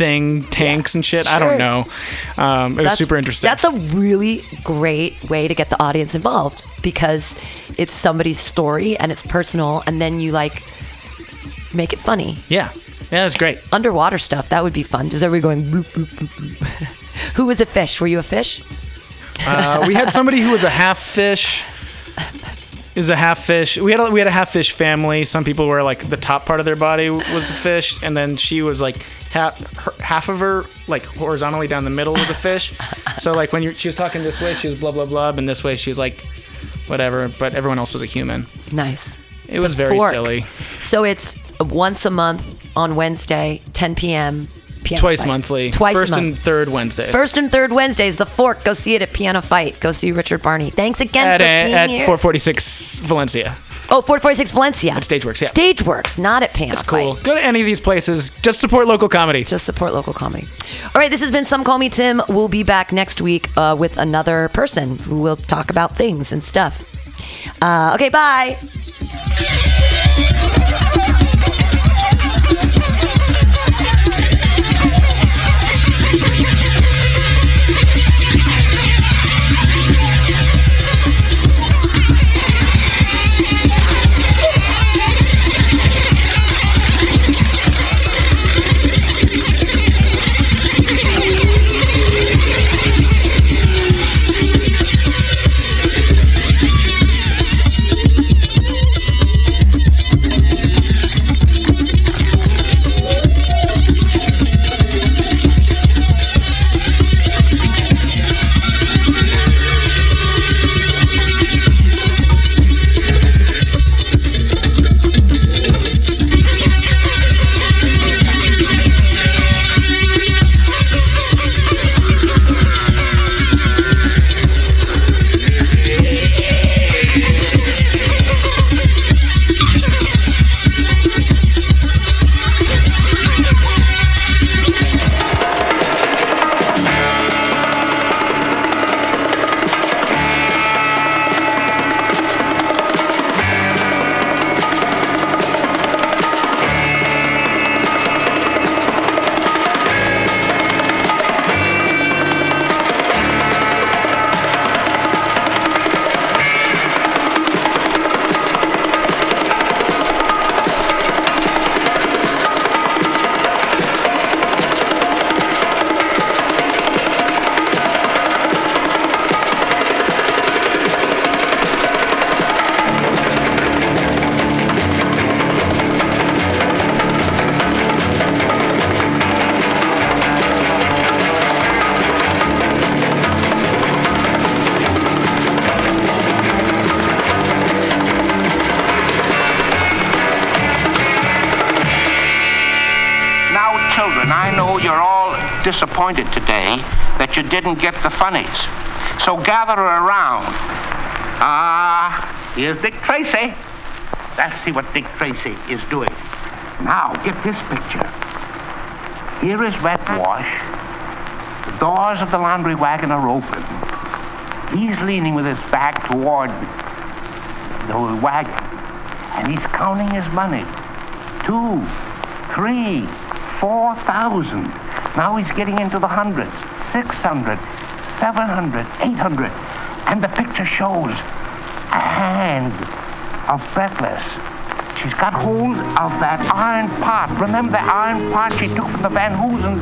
Speaker 2: thing, tanks and shit. I don't know. Um, it was super interesting.
Speaker 1: That's a really great way to get the audience involved because it's somebody's story and it's personal, and then you like make it funny.
Speaker 2: yeah, yeah, it's great.
Speaker 1: Underwater stuff that would be fun. Just everybody going. Bloop, bloop, bloop. [LAUGHS] Who was a fish? Were you a fish?
Speaker 2: Uh, we had somebody who was a half fish. [LAUGHS] Is a half fish. We had a, we had a half fish family. Some people were like the top part of their body was a fish, and then she was like half her, half of her like horizontally down the middle was a fish. so like when you she was talking this way, she was blah blah blah, and this way she was like whatever. But everyone else was a human.
Speaker 1: Nice.
Speaker 2: It was
Speaker 1: The
Speaker 2: very
Speaker 1: fork.
Speaker 2: silly.
Speaker 1: So it's once a month on Wednesday, 10 p.m. Piano
Speaker 2: Twice
Speaker 1: Fight.
Speaker 2: monthly.
Speaker 1: Twice
Speaker 2: First and third Wednesdays.
Speaker 1: First and third Wednesdays, The Fork. Go see it at Piano Fight. Go see Richard Barney. Thanks again
Speaker 2: at
Speaker 1: for
Speaker 2: uh,
Speaker 1: being
Speaker 2: at
Speaker 1: here.
Speaker 2: 446 Valencia.
Speaker 1: oh, 446 Valencia.
Speaker 2: At Stageworks, yeah.
Speaker 1: Stageworks, not at Piano
Speaker 2: It's cool.
Speaker 1: Fight.
Speaker 2: Go to any of these places. Just support local comedy.
Speaker 1: Just support local comedy. All right, this has been Some Call Me Tim. We'll be back next week uh, with another person who will talk about things and stuff. Uh, okay, bye.
Speaker 3: Didn't get the funnies. So gather around. Ah, here's Dick Tracy. Let's see what Dick Tracy is doing. Now, get this picture. Here is Wet Wash. The doors of the laundry wagon are open. He's leaning with his back toward the wagon, and he's counting his money. Two, three, four thousand. Now he's getting into the hundreds. Six hundred, seven hundred, eight hundred. And the picture shows a hand of Breathless. She's got hold of that iron pot. Remember the iron pot she took from the Van Hoosens?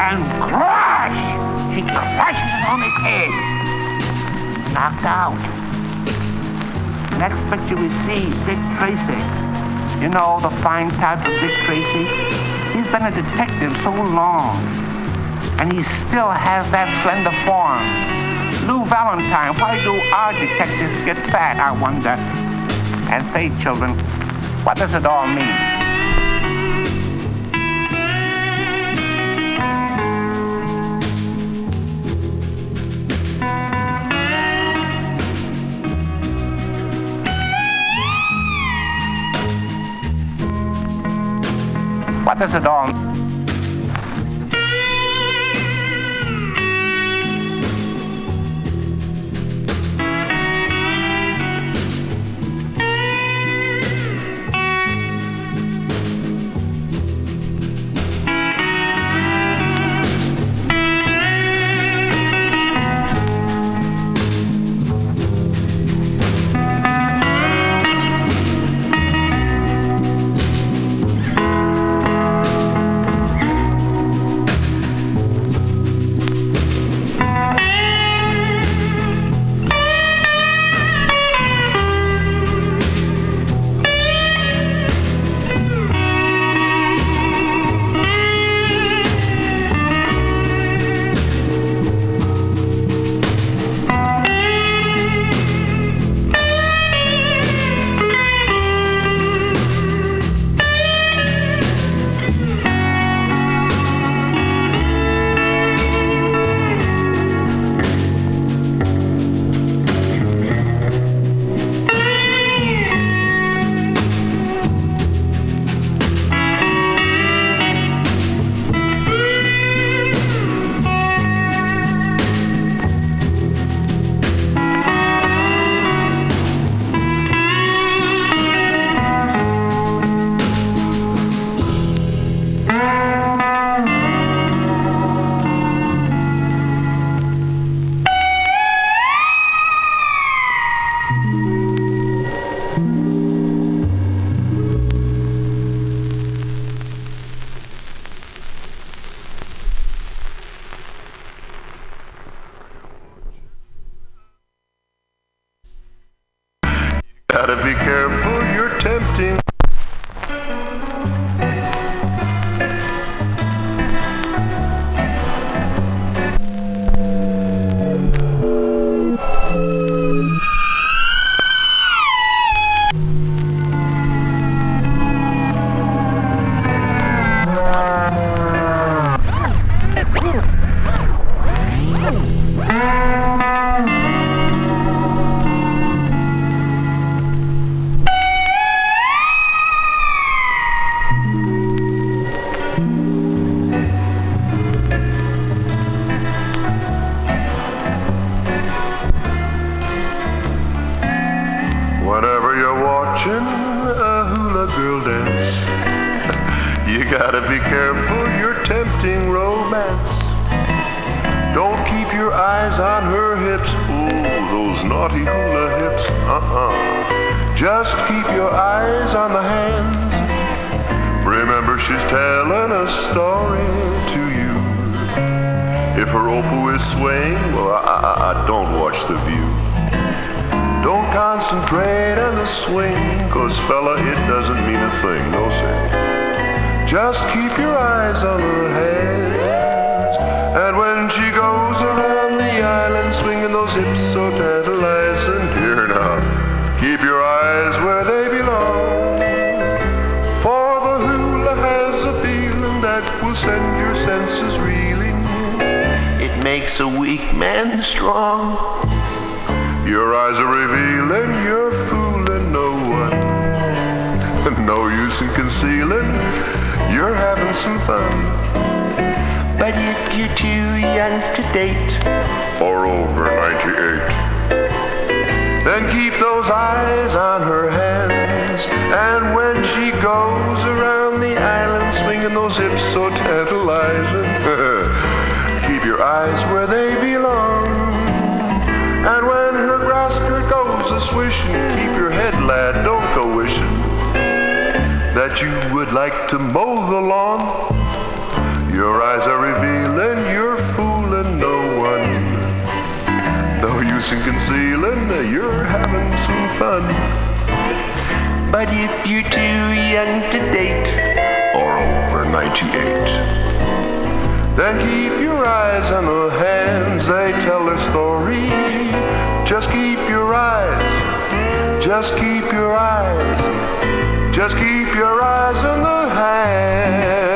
Speaker 3: And crash! She crashes it on his head. Knocked out. Next picture we see Dick Tracy. You know, the fine type of Dick Tracy. He's been a detective so long. And he still has that slender form. Lou Valentine, why do our detectives get fat, I wonder? And say, children, what does it all mean? What does it all
Speaker 4: one. no use in concealing, you're having some fun. But if you're too young to date, or over 98, then keep those eyes on her hands. And when she goes around the island, swinging those hips so tantalizing, [LAUGHS] keep your eyes where they belong. And when her grass skirt goes a swishing, keep your head, lad, don't go wishing that you would like to mow the lawn. Your eyes are revealing, you're fooling no one. No use in concealing, you're having some fun. But if you're too young to date, or over 98, then keep your eyes on the hands, they tell their story. Just keep your eyes, just keep your eyes, just keep your eyes on the hands.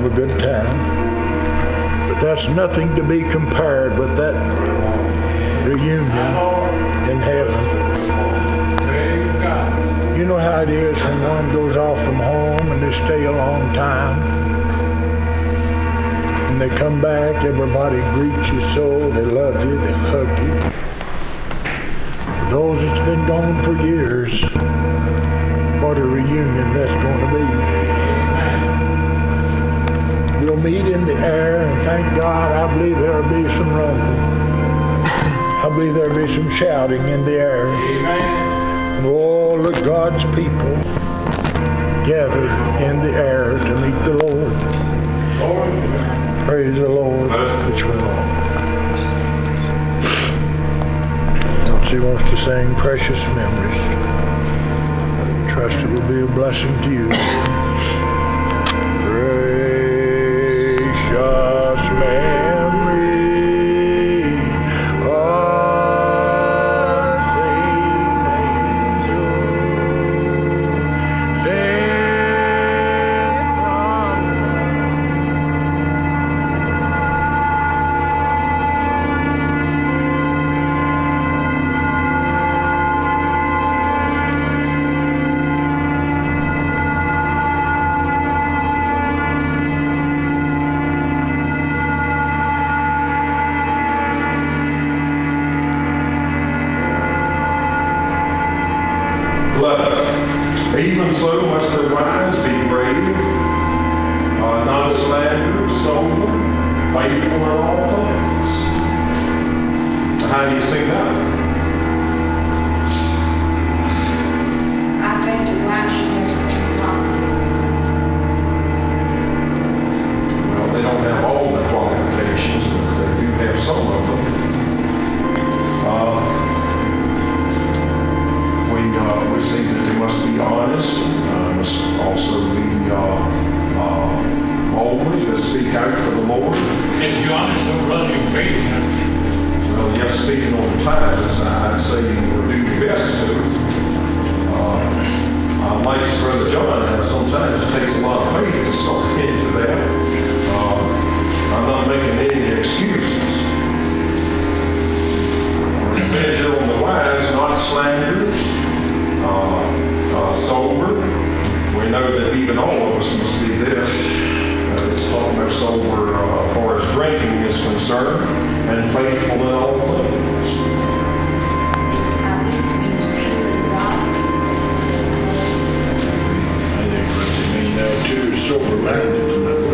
Speaker 5: have a good time. But that's nothing to be compared with that reunion in heaven. You know how it is when one goes off from home and they stay a long time. And they come back, everybody greets you so, they love you, they hug you. For those that's been gone for years, what a reunion that's going to be meet in the air, and thank God, I believe there'll be some rumbling. I believe there'll be some shouting in the air. Amen. And all of God's people gathered in the air to meet the Lord. Lord. Praise the Lord. Which She wants to sing precious memories. Trust it will be a blessing to you.
Speaker 6: Rush Man. sober-minded.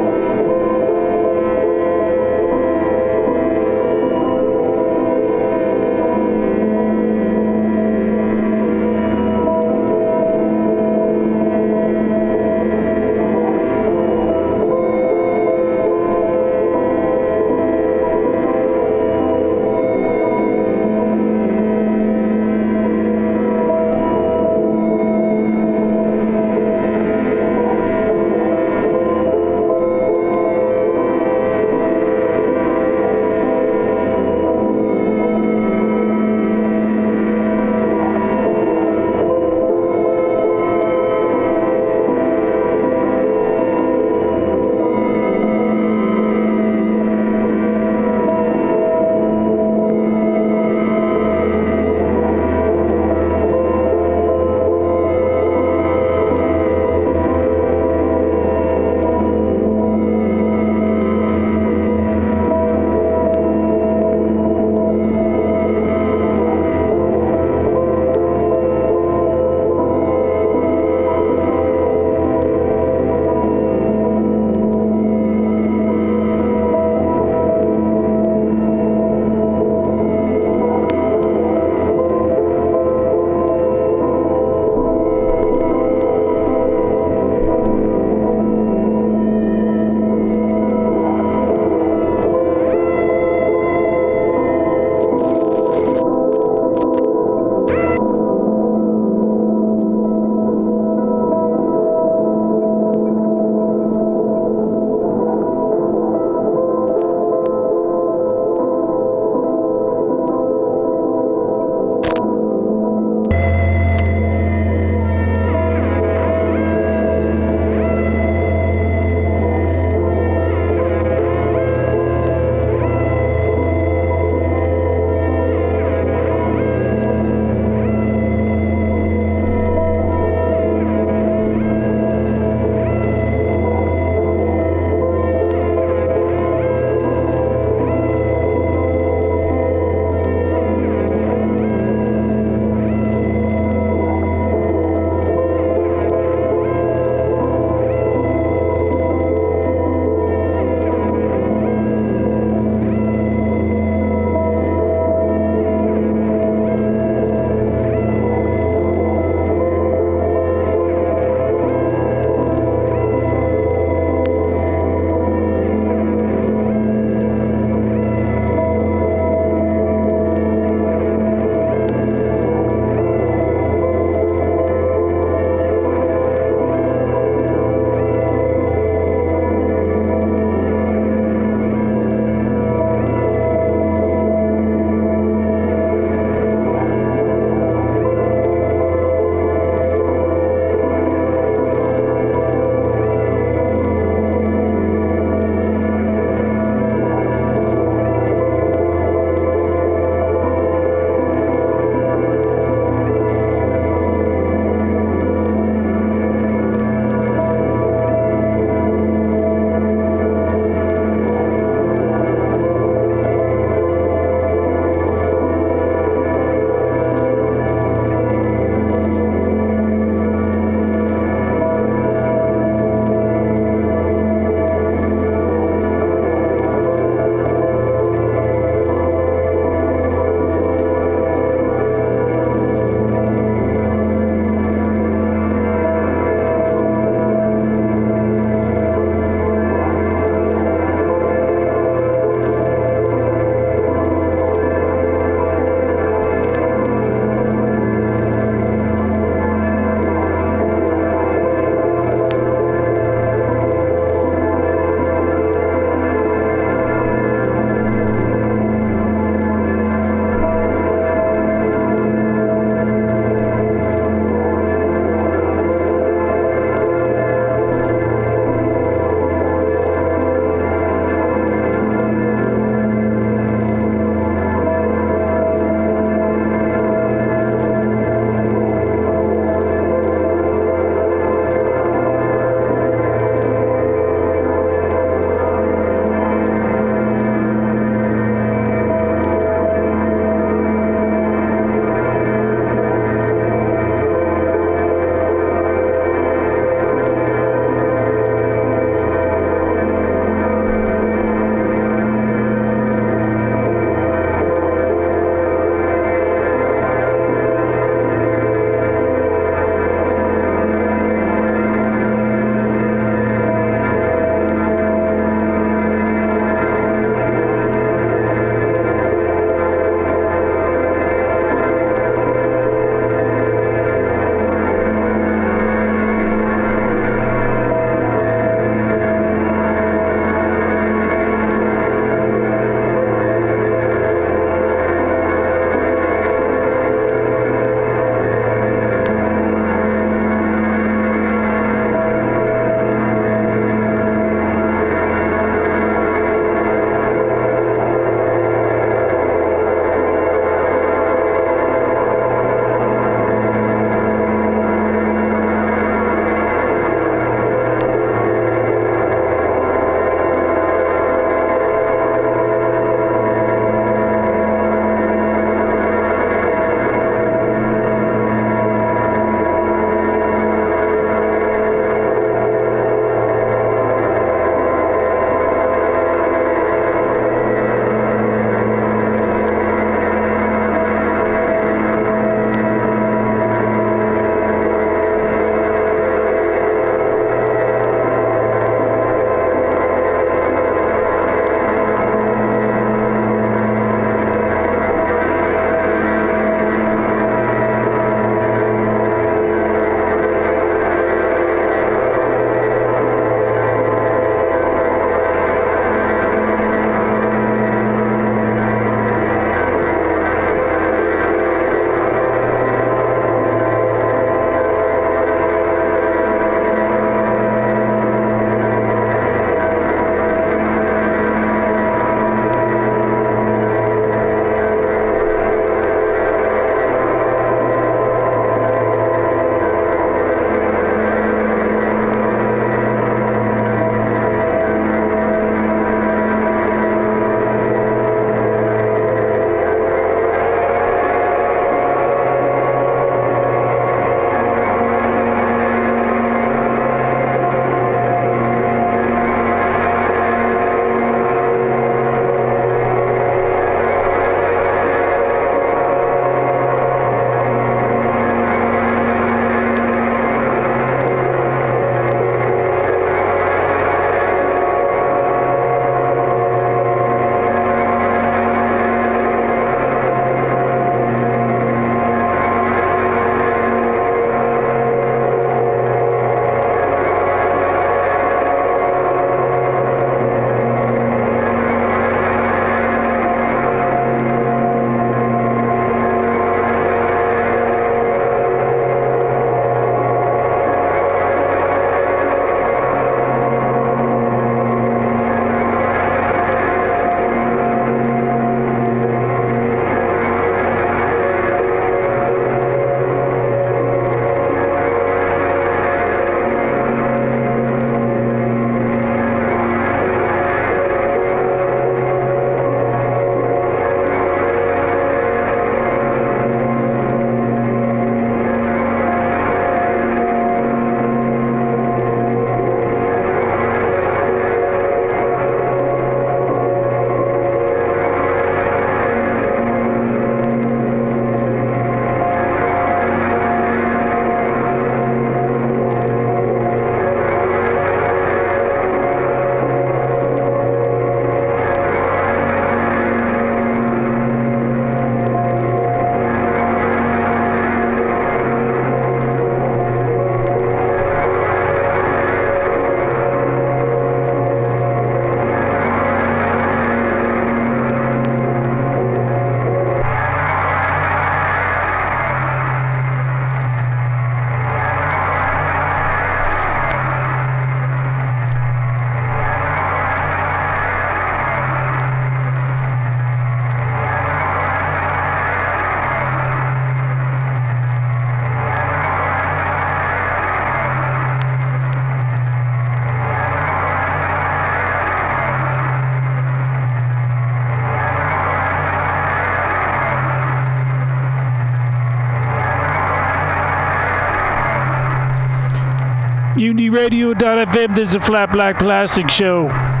Speaker 7: MutinyRadio.fm. This is a Flat Black Plastic Show.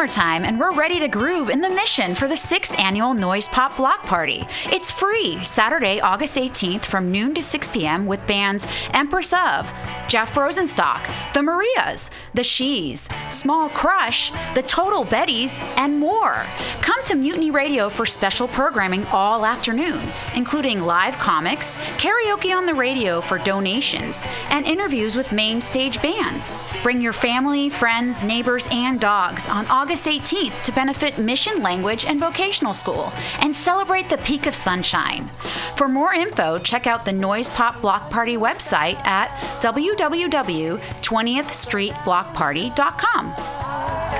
Speaker 8: summertime and we're ready to groove in the mission for the sixth annual Noise Pop Block Party. It's free Saturday, August 18th from noon to 6 p.m. with bands Empress of, Jeff Rosenstock, The Marias, The She's, Small Crush, The Total Betties, and more. Come to Mutiny Radio for special programming all afternoon, including live comics, karaoke on the radio for donations, and interviews with main stage bands. Bring your family, friends, neighbors, and dogs on August 18th to benefit Mission Language and Vocational School and celebrate the peak of sunshine. For more info, check out the Noise Pop Block Party website at www.20thstreetblockparty.com.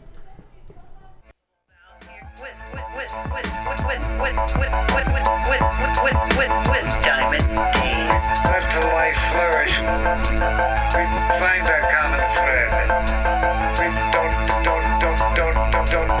Speaker 9: don't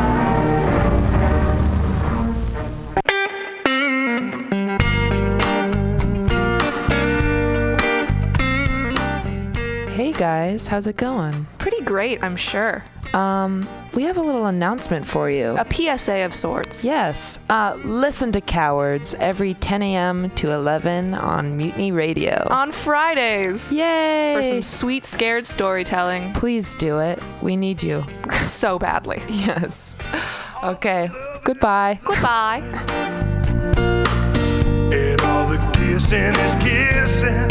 Speaker 10: Hey guys, how's it going?
Speaker 11: Pretty great, I'm sure.
Speaker 10: Um, we have a little announcement for you.
Speaker 11: A PSA of sorts.
Speaker 10: Yes. Uh, listen to Cowards every 10 a.m. to 11 on Mutiny Radio.
Speaker 11: On Fridays.
Speaker 10: Yay!
Speaker 11: For some sweet, scared storytelling.
Speaker 10: Please do it. We need you. [LAUGHS]
Speaker 11: so badly. [LAUGHS]
Speaker 10: Yes. Okay. Goodbye.
Speaker 11: Goodbye.
Speaker 9: And all the kissing is kissing.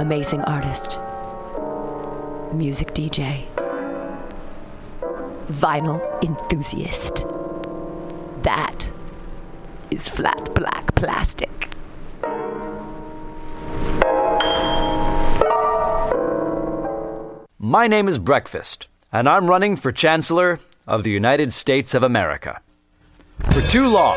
Speaker 1: Amazing artist, music DJ, vinyl enthusiast. That is flat black plastic.
Speaker 12: My name is Breakfast, and I'm running for Chancellor of the United States of America. For too long,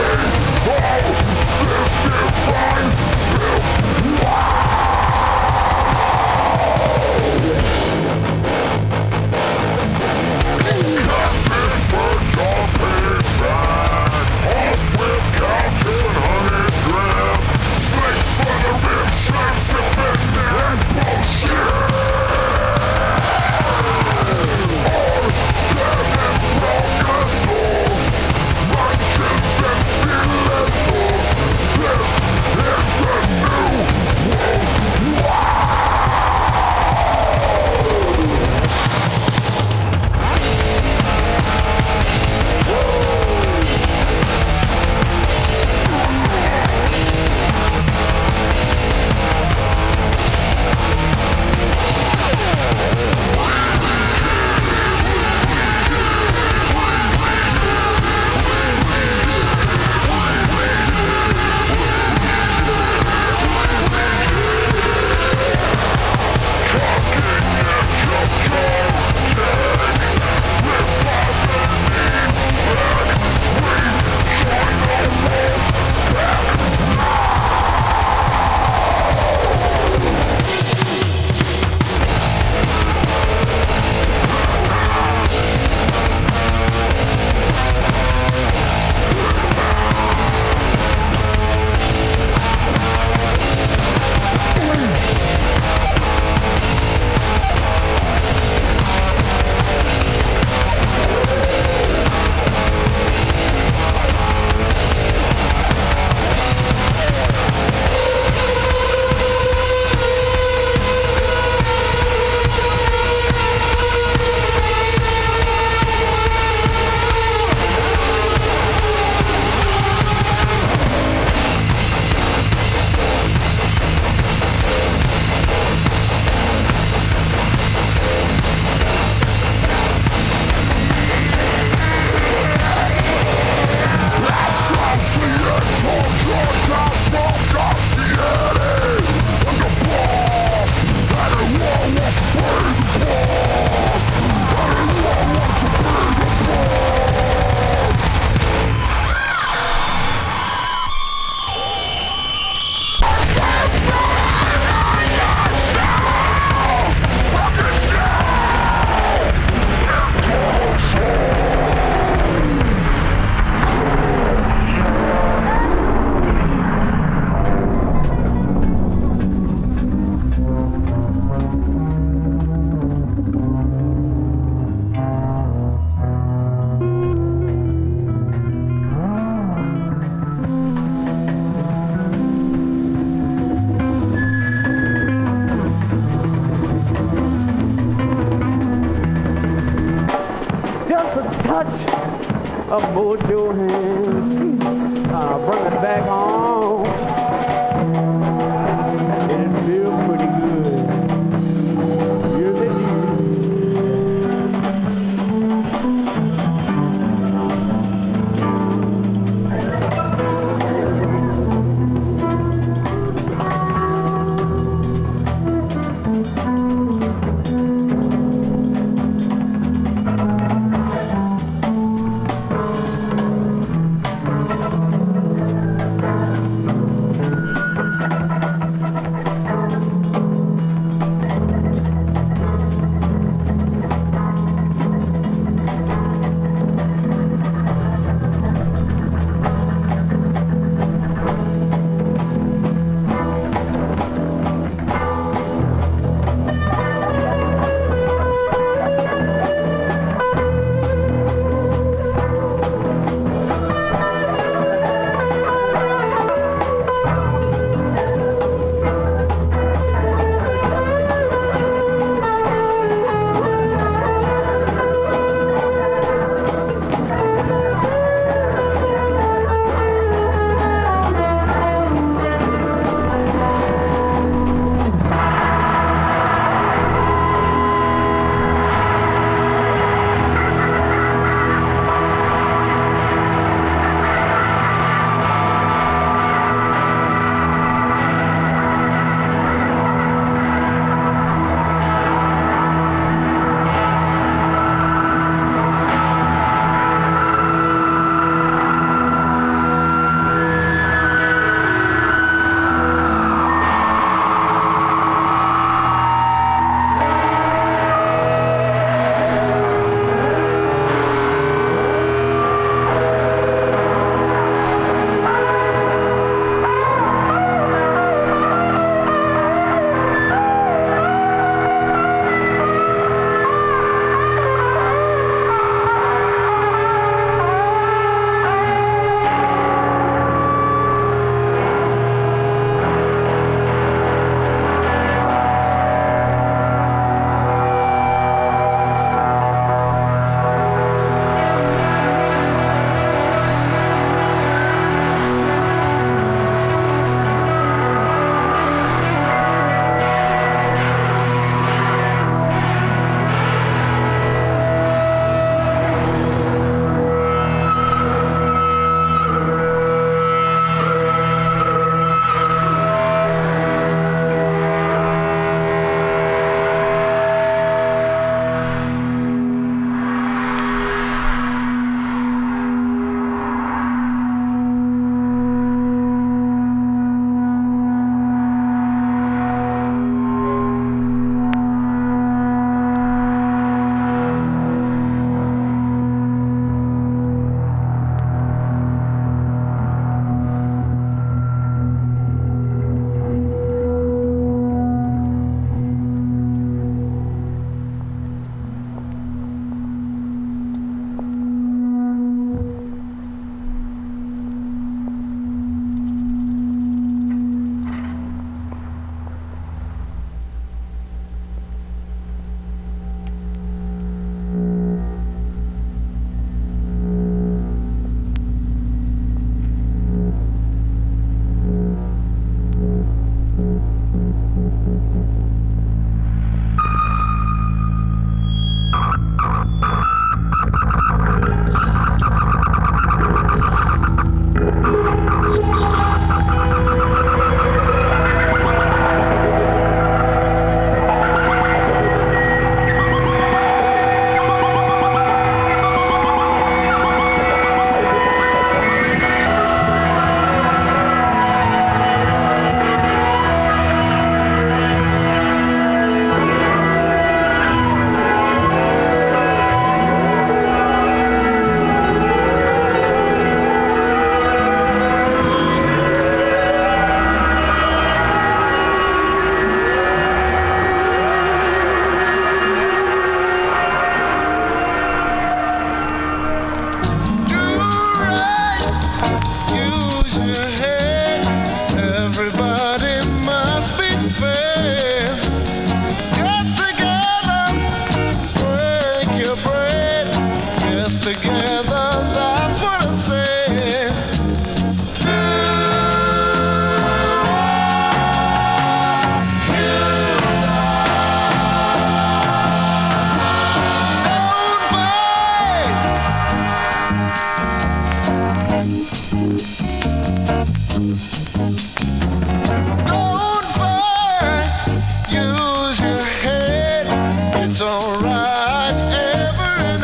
Speaker 13: me. Oh, this divine fifth Wow.